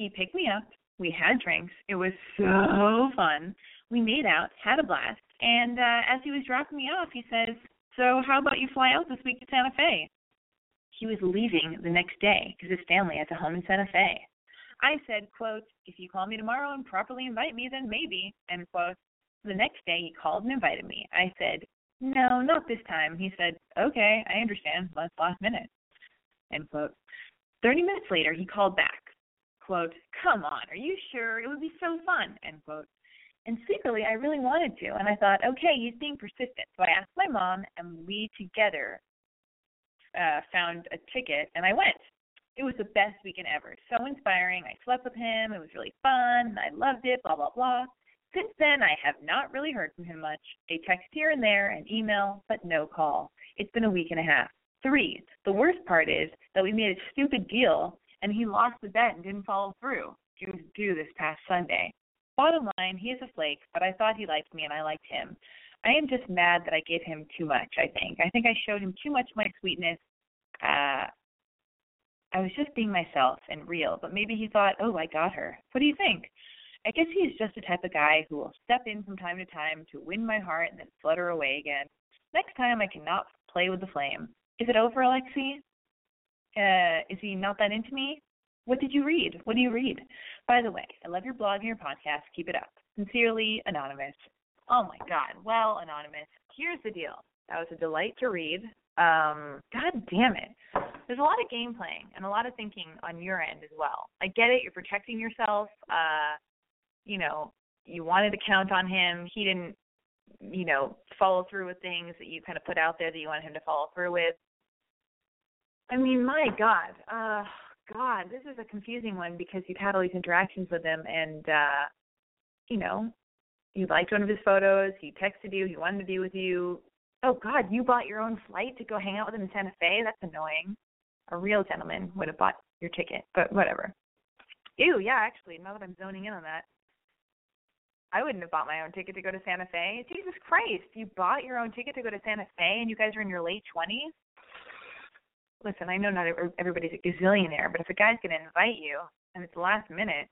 he picked me up. We had drinks. It was so fun. We made out, had a blast, and uh, as he was dropping me off, he says, "So how about you fly out this week to Santa Fe?" He was leaving the next day because his family has a home in Santa Fe. I said, "quote If you call me tomorrow and properly invite me, then maybe." End quote. The next day, he called and invited me. I said, "No, not this time." He said, "Okay, I understand. Last last minute." End quote. Thirty minutes later, he called back quote, come on, are you sure? It would be so fun, end quote. And secretly, I really wanted to, and I thought, okay, he's being persistent. So I asked my mom, and we together uh, found a ticket, and I went. It was the best weekend ever. So inspiring. I slept with him. It was really fun. I loved it, blah, blah, blah. Since then, I have not really heard from him much. A text here and there, an email, but no call. It's been a week and a half. Three, the worst part is that we made a stupid deal and he lost the bet and didn't follow through. Was due this past Sunday. Bottom line, he is a flake, but I thought he liked me and I liked him. I am just mad that I gave him too much, I think. I think I showed him too much my sweetness. Uh I was just being myself and real, but maybe he thought, "Oh, I got her." What do you think? I guess he's just the type of guy who will step in from time to time to win my heart and then flutter away again. Next time I cannot play with the flame. Is it over, Alexi? Uh, is he not that into me? What did you read? What do you read? By the way, I love your blog and your podcast. Keep it up. Sincerely, Anonymous. Oh my God. Well, Anonymous, here's the deal. That was a delight to read. Um, God damn it. There's a lot of game playing and a lot of thinking on your end as well. I get it. You're protecting yourself. Uh, you know, you wanted to count on him. He didn't, you know, follow through with things that you kind of put out there that you wanted him to follow through with. I mean, my God, uh, God, this is a confusing one because you've had all these interactions with him, and uh, you know, you liked one of his photos. He texted you. He wanted to be with you. Oh God, you bought your own flight to go hang out with him in Santa Fe. That's annoying. A real gentleman would have bought your ticket, but whatever. Ew, yeah, actually, now that I'm zoning in on that. I wouldn't have bought my own ticket to go to Santa Fe. Jesus Christ, you bought your own ticket to go to Santa Fe and you guys are in your late 20s? Listen, I know not everybody's a gazillionaire, but if a guy's going to invite you and it's last minute,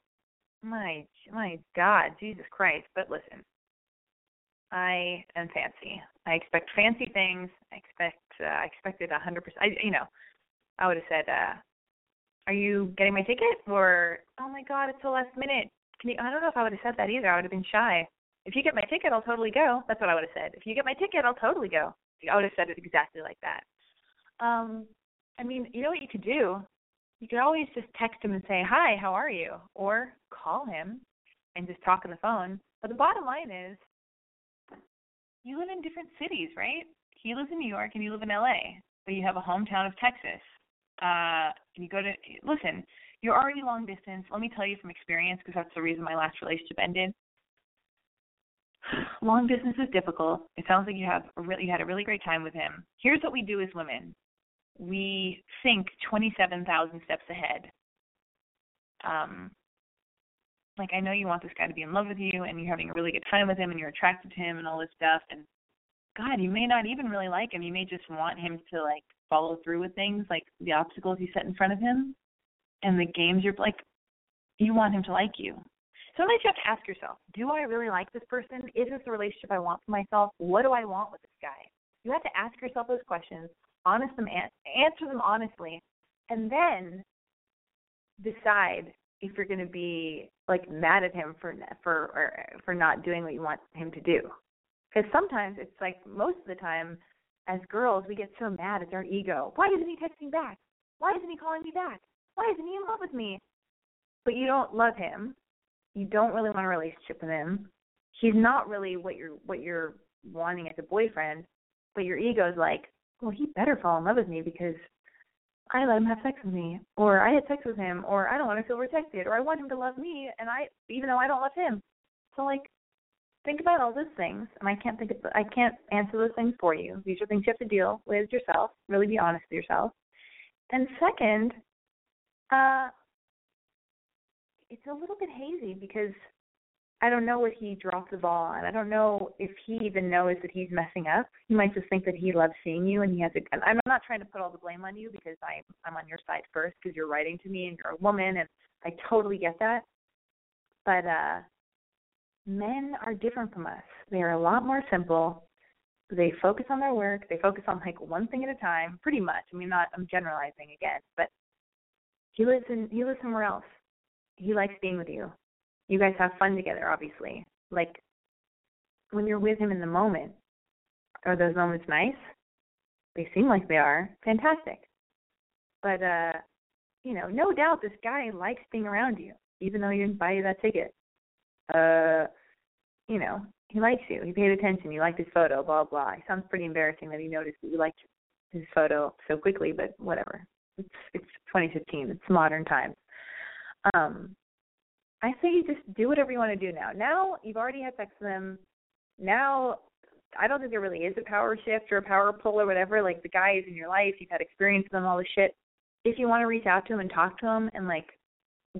my my God, Jesus Christ. But listen, I am fancy. I expect fancy things. I expect uh, I expected a hundred percent. I you know, I would have said, uh, "Are you getting my ticket?" Or, "Oh my God, it's the last minute. Can you?" I don't know if I would have said that either. I would have been shy. If you get my ticket, I'll totally go. That's what I would have said. If you get my ticket, I'll totally go. I would have said it exactly like that. Um, I mean, you know what you could do? You could always just text him and say, "Hi, how are you?" or call him and just talk on the phone. But the bottom line is, you live in different cities, right? He lives in New York and you live in LA, but you have a hometown of Texas. Uh, and you go to listen. You're already long distance. Let me tell you from experience, because that's the reason my last relationship ended. Long distance is difficult. It sounds like you have a really you had a really great time with him. Here's what we do as women. We think 27,000 steps ahead. Um, like I know you want this guy to be in love with you and you're having a really good time with him and you're attracted to him and all this stuff and God, you may not even really like him. You may just want him to like follow through with things like the obstacles you set in front of him and the games you're like you want him to like you. Sometimes you have to ask yourself, do I really like this person? Is this the relationship I want for myself? What do I want with this guy? You have to ask yourself those questions, honest them, answer them honestly, and then decide if you're going to be like mad at him for for or for not doing what you want him to do. Because sometimes it's like most of the time as girls we get so mad at our ego. Why isn't he texting back? Why isn't he calling me back? Why isn't he in love with me? But you don't love him. You don't really want a relationship with him. He's not really what you're what you're wanting as a boyfriend but your ego's like well he better fall in love with me because I let him have sex with me, or I had sex with him, or I don't want to feel rejected, or I want him to love me, and I even though I don't love him. So like, think about all those things, and I can't think of I can't answer those things for you. These are things you have to deal with yourself. Really be honest with yourself. And second, uh, it's a little bit hazy because I don't know what he dropped the ball on. I don't know if he even knows that he's messing up. He might just think that he loves seeing you, and he has a. And I'm not trying to put all the blame on you because I I'm on your side first because you're writing to me and you're a woman, and I totally get that. But uh, men are different from us. They are a lot more simple. They focus on their work. They focus on like one thing at a time, pretty much. I mean, not I'm generalizing again, but he lives in he lives somewhere else. He likes being with you you guys have fun together, obviously. Like when you're with him in the moment, are those moments nice? They seem like they are. Fantastic. But uh, you know, no doubt this guy likes being around you, even though you didn't buy you that ticket. Uh, you know, he likes you. He paid attention. You liked his photo. Blah blah. It sounds pretty embarrassing that he noticed that you liked his photo so quickly, but whatever. It's it's 2015. It's modern times. Um, I say you just do whatever you want to do now. Now you've already had sex with them. Now I don't think there really is a power shift or a power pull or whatever. Like the guy is in your life, you've had experience with him, all this shit. If you want to reach out to him and talk to him and like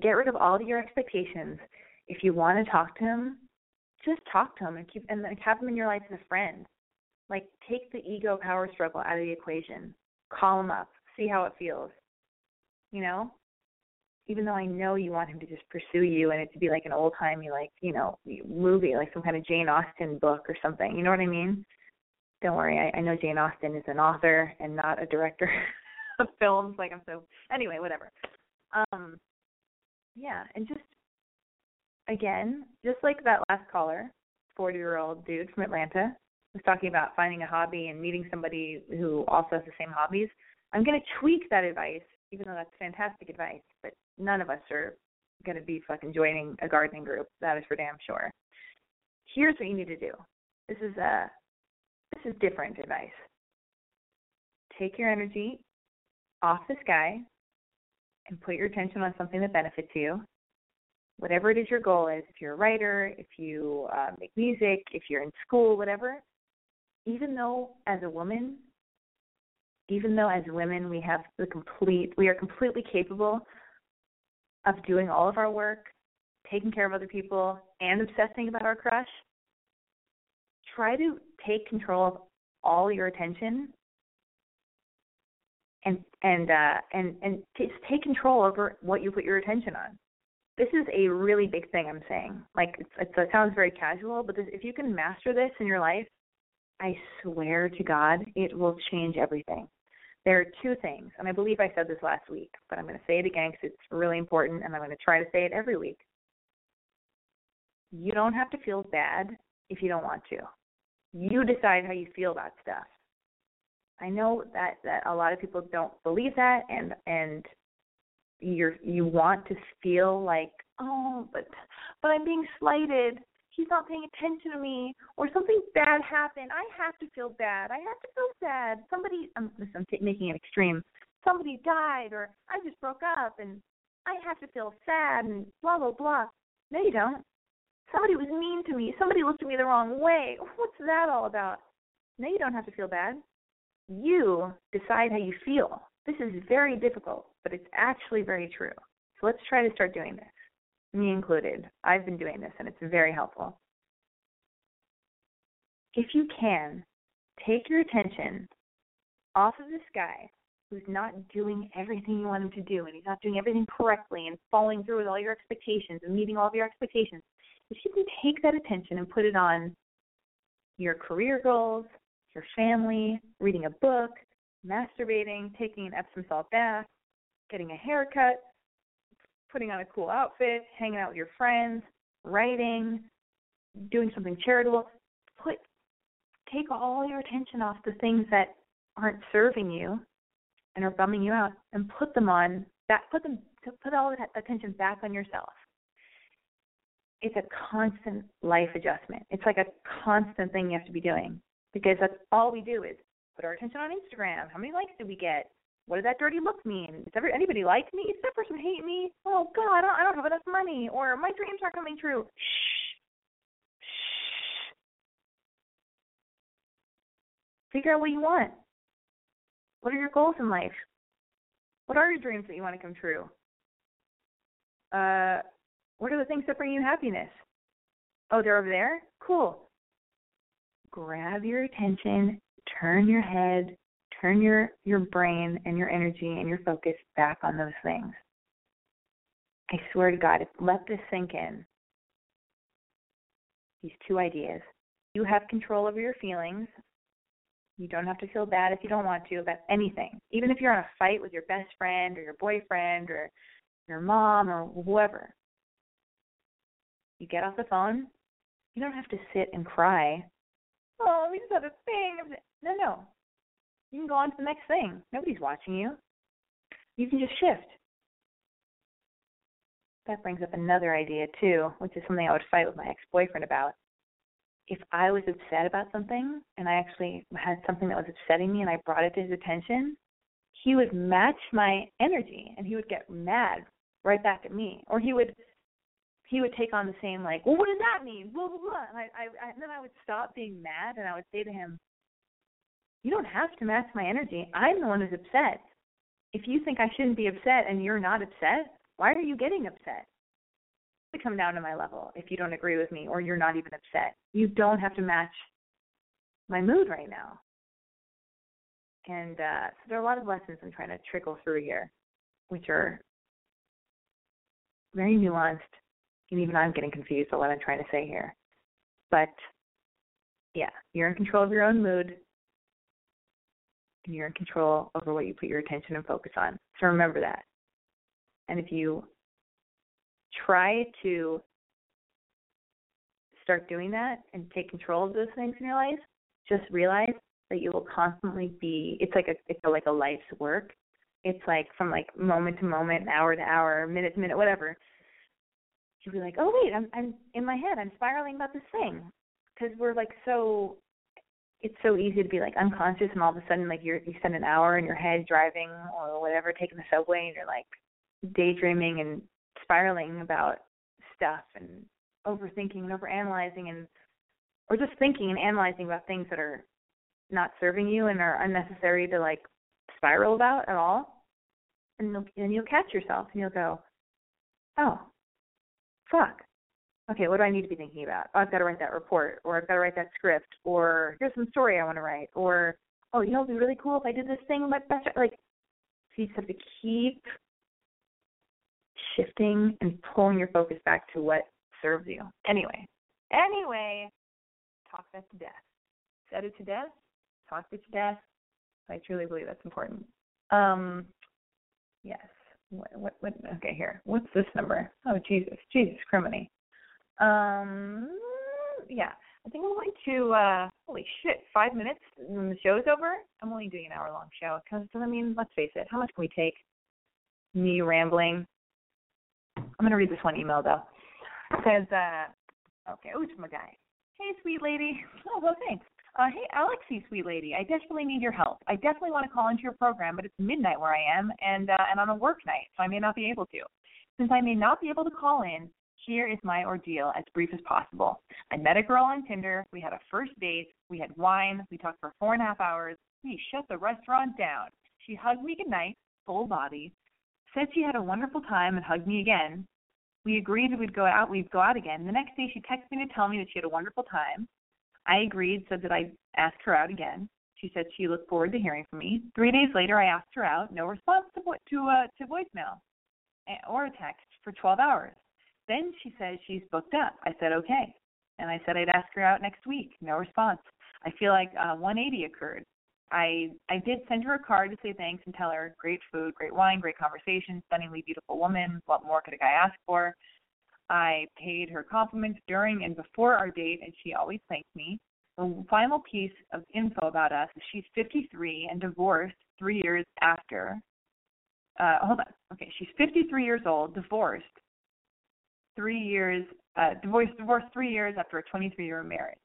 get rid of all of your expectations, if you want to talk to him, just talk to him and keep and like have him in your life as a friend. Like take the ego power struggle out of the equation. Call him up, see how it feels. You know, even though I know you want him to just pursue you and it to be like an old timey like, you know, movie, like some kind of Jane Austen book or something. You know what I mean? Don't worry, I, I know Jane Austen is an author and not a director of films. Like I'm so anyway, whatever. Um yeah, and just again, just like that last caller, forty year old dude from Atlanta was talking about finding a hobby and meeting somebody who also has the same hobbies. I'm gonna tweak that advice, even though that's fantastic advice, but none of us are going to be fucking joining a gardening group. That is for damn sure. Here's what you need to do. This is a uh, this is different advice. Take your energy off this guy and put your attention on something that benefits you. Whatever it is your goal is, if you're a writer, if you uh, make music, if you're in school, whatever, even though as a woman, even though as women we have the complete, we are completely capable of doing all of our work, taking care of other people and obsessing about our crush, try to take control of all your attention and and uh and and just take control over what you put your attention on. This is a really big thing i'm saying. Like it's, it's, it sounds very casual but this, if you can master this in your life i swear to god it will change everything there are two things and i believe i said this last week but i'm going to say it again because it's really important and i'm going to try to say it every week. You don't have to feel bad if you don't want to. You decide how you feel about stuff. I know that that a lot of people don't believe that, and and you're you want to feel like oh, but but I'm being slighted. He's not paying attention to me, or something bad happened. I have to feel bad. I have to feel sad. Somebody, I'm, I'm t- making it extreme. Somebody died, or I just broke up, and I have to feel sad, and blah blah blah. No, you don't. Somebody was mean to me. Somebody looked at me the wrong way. What's that all about? No, you don't have to feel bad you decide how you feel. This is very difficult, but it's actually very true. So let's try to start doing this. Me included. I've been doing this and it's very helpful. If you can, take your attention off of this guy who's not doing everything you want him to do and he's not doing everything correctly and following through with all your expectations and meeting all of your expectations. If you can take that attention and put it on your career goals, your family, reading a book, masturbating, taking an Epsom salt bath, getting a haircut, putting on a cool outfit, hanging out with your friends, writing, doing something charitable. Put take all your attention off the things that aren't serving you and are bumming you out and put them on that put them put all that attention back on yourself. It's a constant life adjustment. It's like a constant thing you have to be doing because that's all we do is put our attention on Instagram. How many likes did we get? What does that dirty look mean? Does ever anybody like me? Does that person hate me? Oh God, I don't, I don't have enough money, or my dreams aren't coming true. Shh. Shh. Figure out what you want. What are your goals in life? What are your dreams that you want to come true? Uh, what are the things that bring you happiness? Oh, they're over there? Cool grab your attention, turn your head, turn your your brain and your energy and your focus back on those things. I swear to God, if let this sink in. These two ideas. You have control over your feelings. You don't have to feel bad if you don't want to about anything. Even if you're in a fight with your best friend or your boyfriend or your mom or whoever. You get off the phone. You don't have to sit and cry oh, we just had a thing. No, no. You can go on to the next thing. Nobody's watching you. You can just shift. That brings up another idea too, which is something I would fight with my ex-boyfriend about. If I was upset about something and I actually had something that was upsetting me and I brought it to his attention, he would match my energy and he would get mad right back at me. Or he would he would take on the same like, well, what does that mean? Blah blah blah. And I, I, I and then I would stop being mad and I would say to him, you don't have to match my energy. I'm the one who's upset. If you think I shouldn't be upset and you're not upset, why are you getting upset? To come down to my level if you don't agree with me or you're not even upset. You don't have to match my mood right now. And uh, so there are a lot of lessons I'm trying to trickle through here, which are very nuanced and even I'm getting confused on what I'm trying to say here. But yeah, you're in control of your own mood and you're in control over what you put your attention and focus on. So remember that. And if you try to start doing that and take control of those things in your life, just realize that you will constantly be it's like a it's like a life's work. It's like from like moment to moment, hour to hour, minute to minute, whatever you'll be like, oh wait, I'm I'm in my head, I'm spiraling about this thing, because we're like so. It's so easy to be like unconscious, and all of a sudden, like you're you spend an hour in your head driving or whatever, taking the subway, and you're like daydreaming and spiraling about stuff and overthinking and overanalyzing and or just thinking and analyzing about things that are not serving you and are unnecessary to like spiral about at all. And you'll, and you'll catch yourself and you'll go, oh, fuck. Okay, what do I need to be thinking about? Oh, I've got to write that report, or I've got to write that script, or here's some story I want to write, or oh, you know, it'd be really cool if I did this thing with my best. Like, so you just have to keep shifting and pulling your focus back to what serves you. Anyway, anyway, talk that to death. Set it to death. Talk it to death. I truly believe that's important. Um, yes. What, what, what, okay, here. What's this number? Oh, Jesus. Jesus, criminy. Um, yeah. I think I'm going to, uh, holy shit, five minutes and the show's over? I'm only doing an hour long show. Because, I mean, let's face it, how much can we take? Me rambling. I'm to read this one email, though. It says, uh, okay, oh, it's from a guy. Hey, sweet lady. Oh, well, thanks. Uh, hey, Alexi, sweet lady, I desperately need your help. I definitely want to call into your program, but it's midnight where I am, and uh, and on a work night, so I may not be able to. Since I may not be able to call in, here is my ordeal as brief as possible. I met a girl on Tinder. We had a first date. We had wine. We talked for four and a half hours. We shut the restaurant down. She hugged me goodnight, full body, said she had a wonderful time and hugged me again. We agreed we'd go out. We'd go out again. The next day, she texted me to tell me that she had a wonderful time. I agreed, said that I'd ask her out again. She said she looked forward to hearing from me. Three days later, I asked her out. No response to vo- to uh, to voicemail eh, or a text for 12 hours. Then she says she's booked up. I said okay, and I said I'd ask her out next week. No response. I feel like uh, 180 occurred. I I did send her a card to say thanks and tell her great food, great wine, great conversation, stunningly beautiful woman. What more could a guy ask for? I paid her compliments during and before our date, and she always thanked me. The final piece of info about us is she's 53 and divorced three years after. Uh, hold on. Okay, she's 53 years old, divorced three years, uh, divorced, divorced three years after a 23 year marriage.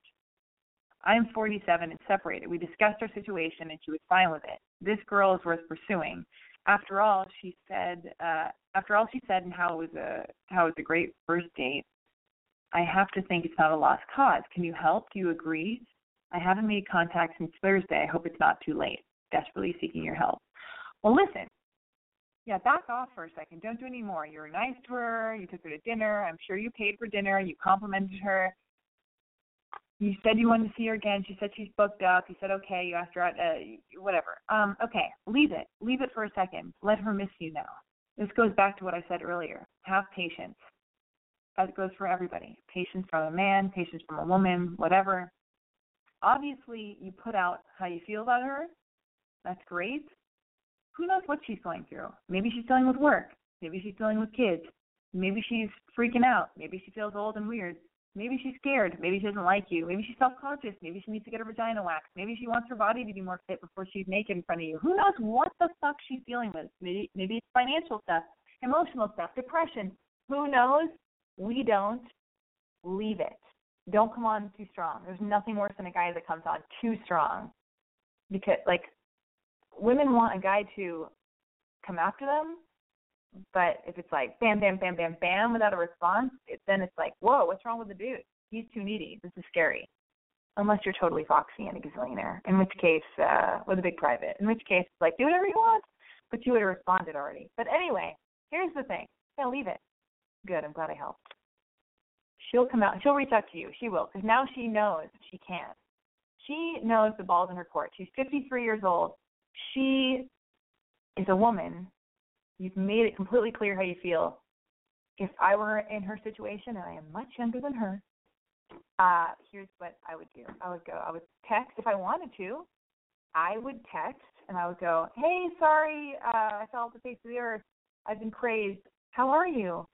I'm 47 and separated. We discussed our situation and she was fine with it. This girl is worth pursuing. After all, she said. Uh, after all she said and how it was a how it was a great first date, I have to think it's not a lost cause. Can you help? Do you agree? I haven't made contact since Thursday. I hope it's not too late. Desperately seeking your help. Well, listen. Yeah, back off for a second. Don't do any more. You were nice to her. You took her to dinner. I'm sure you paid for dinner. You complimented her. You said you wanted to see her again. She said she's booked up. You said okay. You asked her out. Uh, whatever. Um, okay, leave it. Leave it for a second. Let her miss you now. This goes back to what I said earlier. Have patience. It goes for everybody. Patience from a man, patience from a woman, whatever. Obviously, you put out how you feel about her. That's great. Who knows what she's going through? Maybe she's dealing with work. Maybe she's dealing with kids. Maybe she's freaking out. Maybe she feels old and weird. Maybe she's scared. Maybe she doesn't like you. Maybe she's self conscious. Maybe she needs to get her vagina waxed. Maybe she wants her body to be more fit before she's naked in front of you. Who knows what the fuck she's dealing with? Maybe maybe it's financial stuff, emotional stuff, depression. Who knows? We don't. Leave it. Don't come on too strong. There's nothing worse than a guy that comes on too strong. Because like women want a guy to come after them but if it's like bam, bam, bam, bam, bam without a response, it, then it's like, whoa, what's wrong with the dude? He's too needy. This is scary. Unless you're totally foxy and a gazillionaire, in which case, uh, with a big private, in which case, like, do whatever you want, but you would have responded already. But anyway, here's the thing. Yeah, leave it. Good. I'm glad I helped. She'll come out. She'll reach out to you. She will, because now she knows she can. She knows the ball's in her court. She's 53 years old. She is a woman You've made it completely clear how you feel. If I were in her situation, and I am much younger than her, uh, here's what I would do. I would go, I would text if I wanted to. I would text and I would go, Hey, sorry, uh, I fell off the face of the earth. I've been crazed. How are you?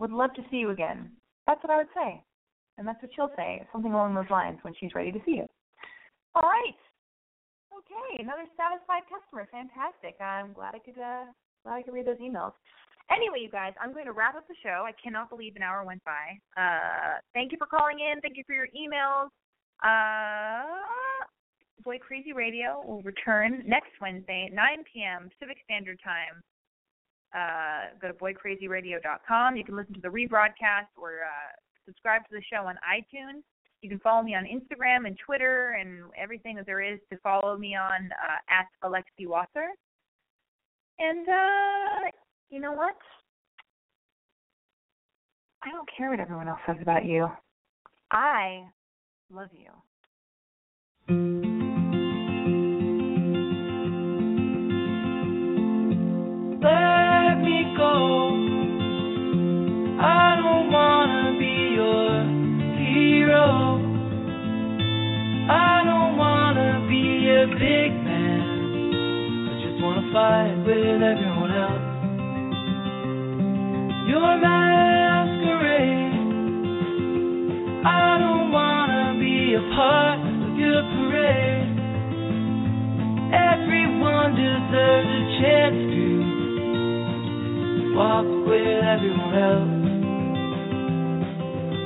Would love to see you again. That's what I would say. And that's what she'll say, something along those lines when she's ready to see you. All right. Okay, another satisfied customer. Fantastic. I'm glad I could uh, Glad I could read those emails. Anyway, you guys, I'm going to wrap up the show. I cannot believe an hour went by. Uh, thank you for calling in. Thank you for your emails. Uh, Boy Crazy Radio will return next Wednesday at 9 p.m. Pacific Standard Time. Uh, go to boycrazyradio.com. You can listen to the rebroadcast or uh, subscribe to the show on iTunes. You can follow me on Instagram and Twitter and everything that there is to follow me on uh, at Alexi Wasser. And uh, you know what? I don't care what everyone else says about you. I love you. Big man. I just wanna fight with everyone else. Your masquerade. I don't wanna be a part of your parade. Everyone deserves a chance to walk with everyone else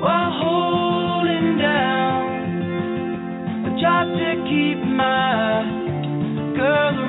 while holding down a job to keep my girl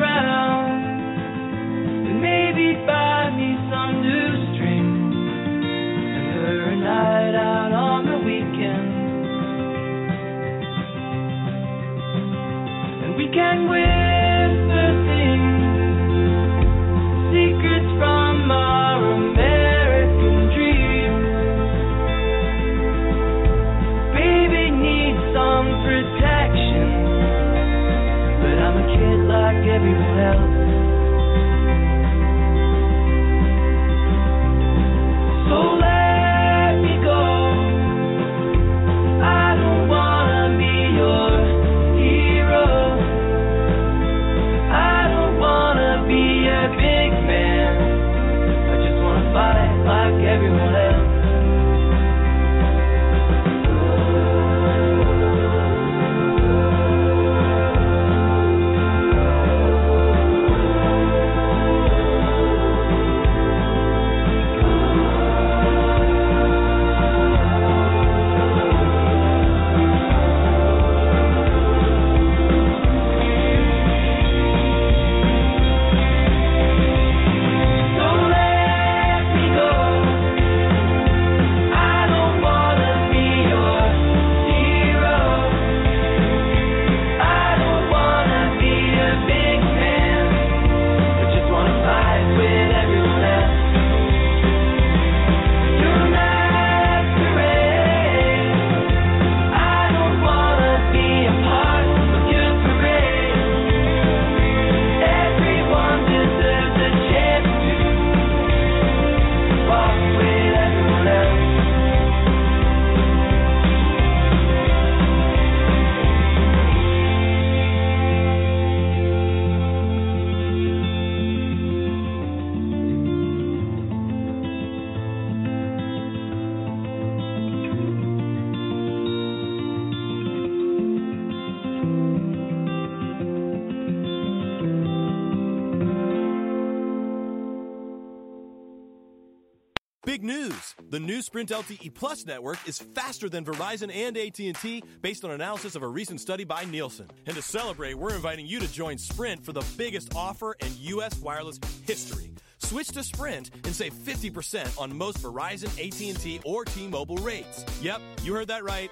new Sprint LTE Plus network is faster than Verizon and AT&T based on analysis of a recent study by Nielsen. And to celebrate, we're inviting you to join Sprint for the biggest offer in US wireless history. Switch to Sprint and save 50% on most Verizon, AT&T, or T-Mobile rates. Yep, you heard that right.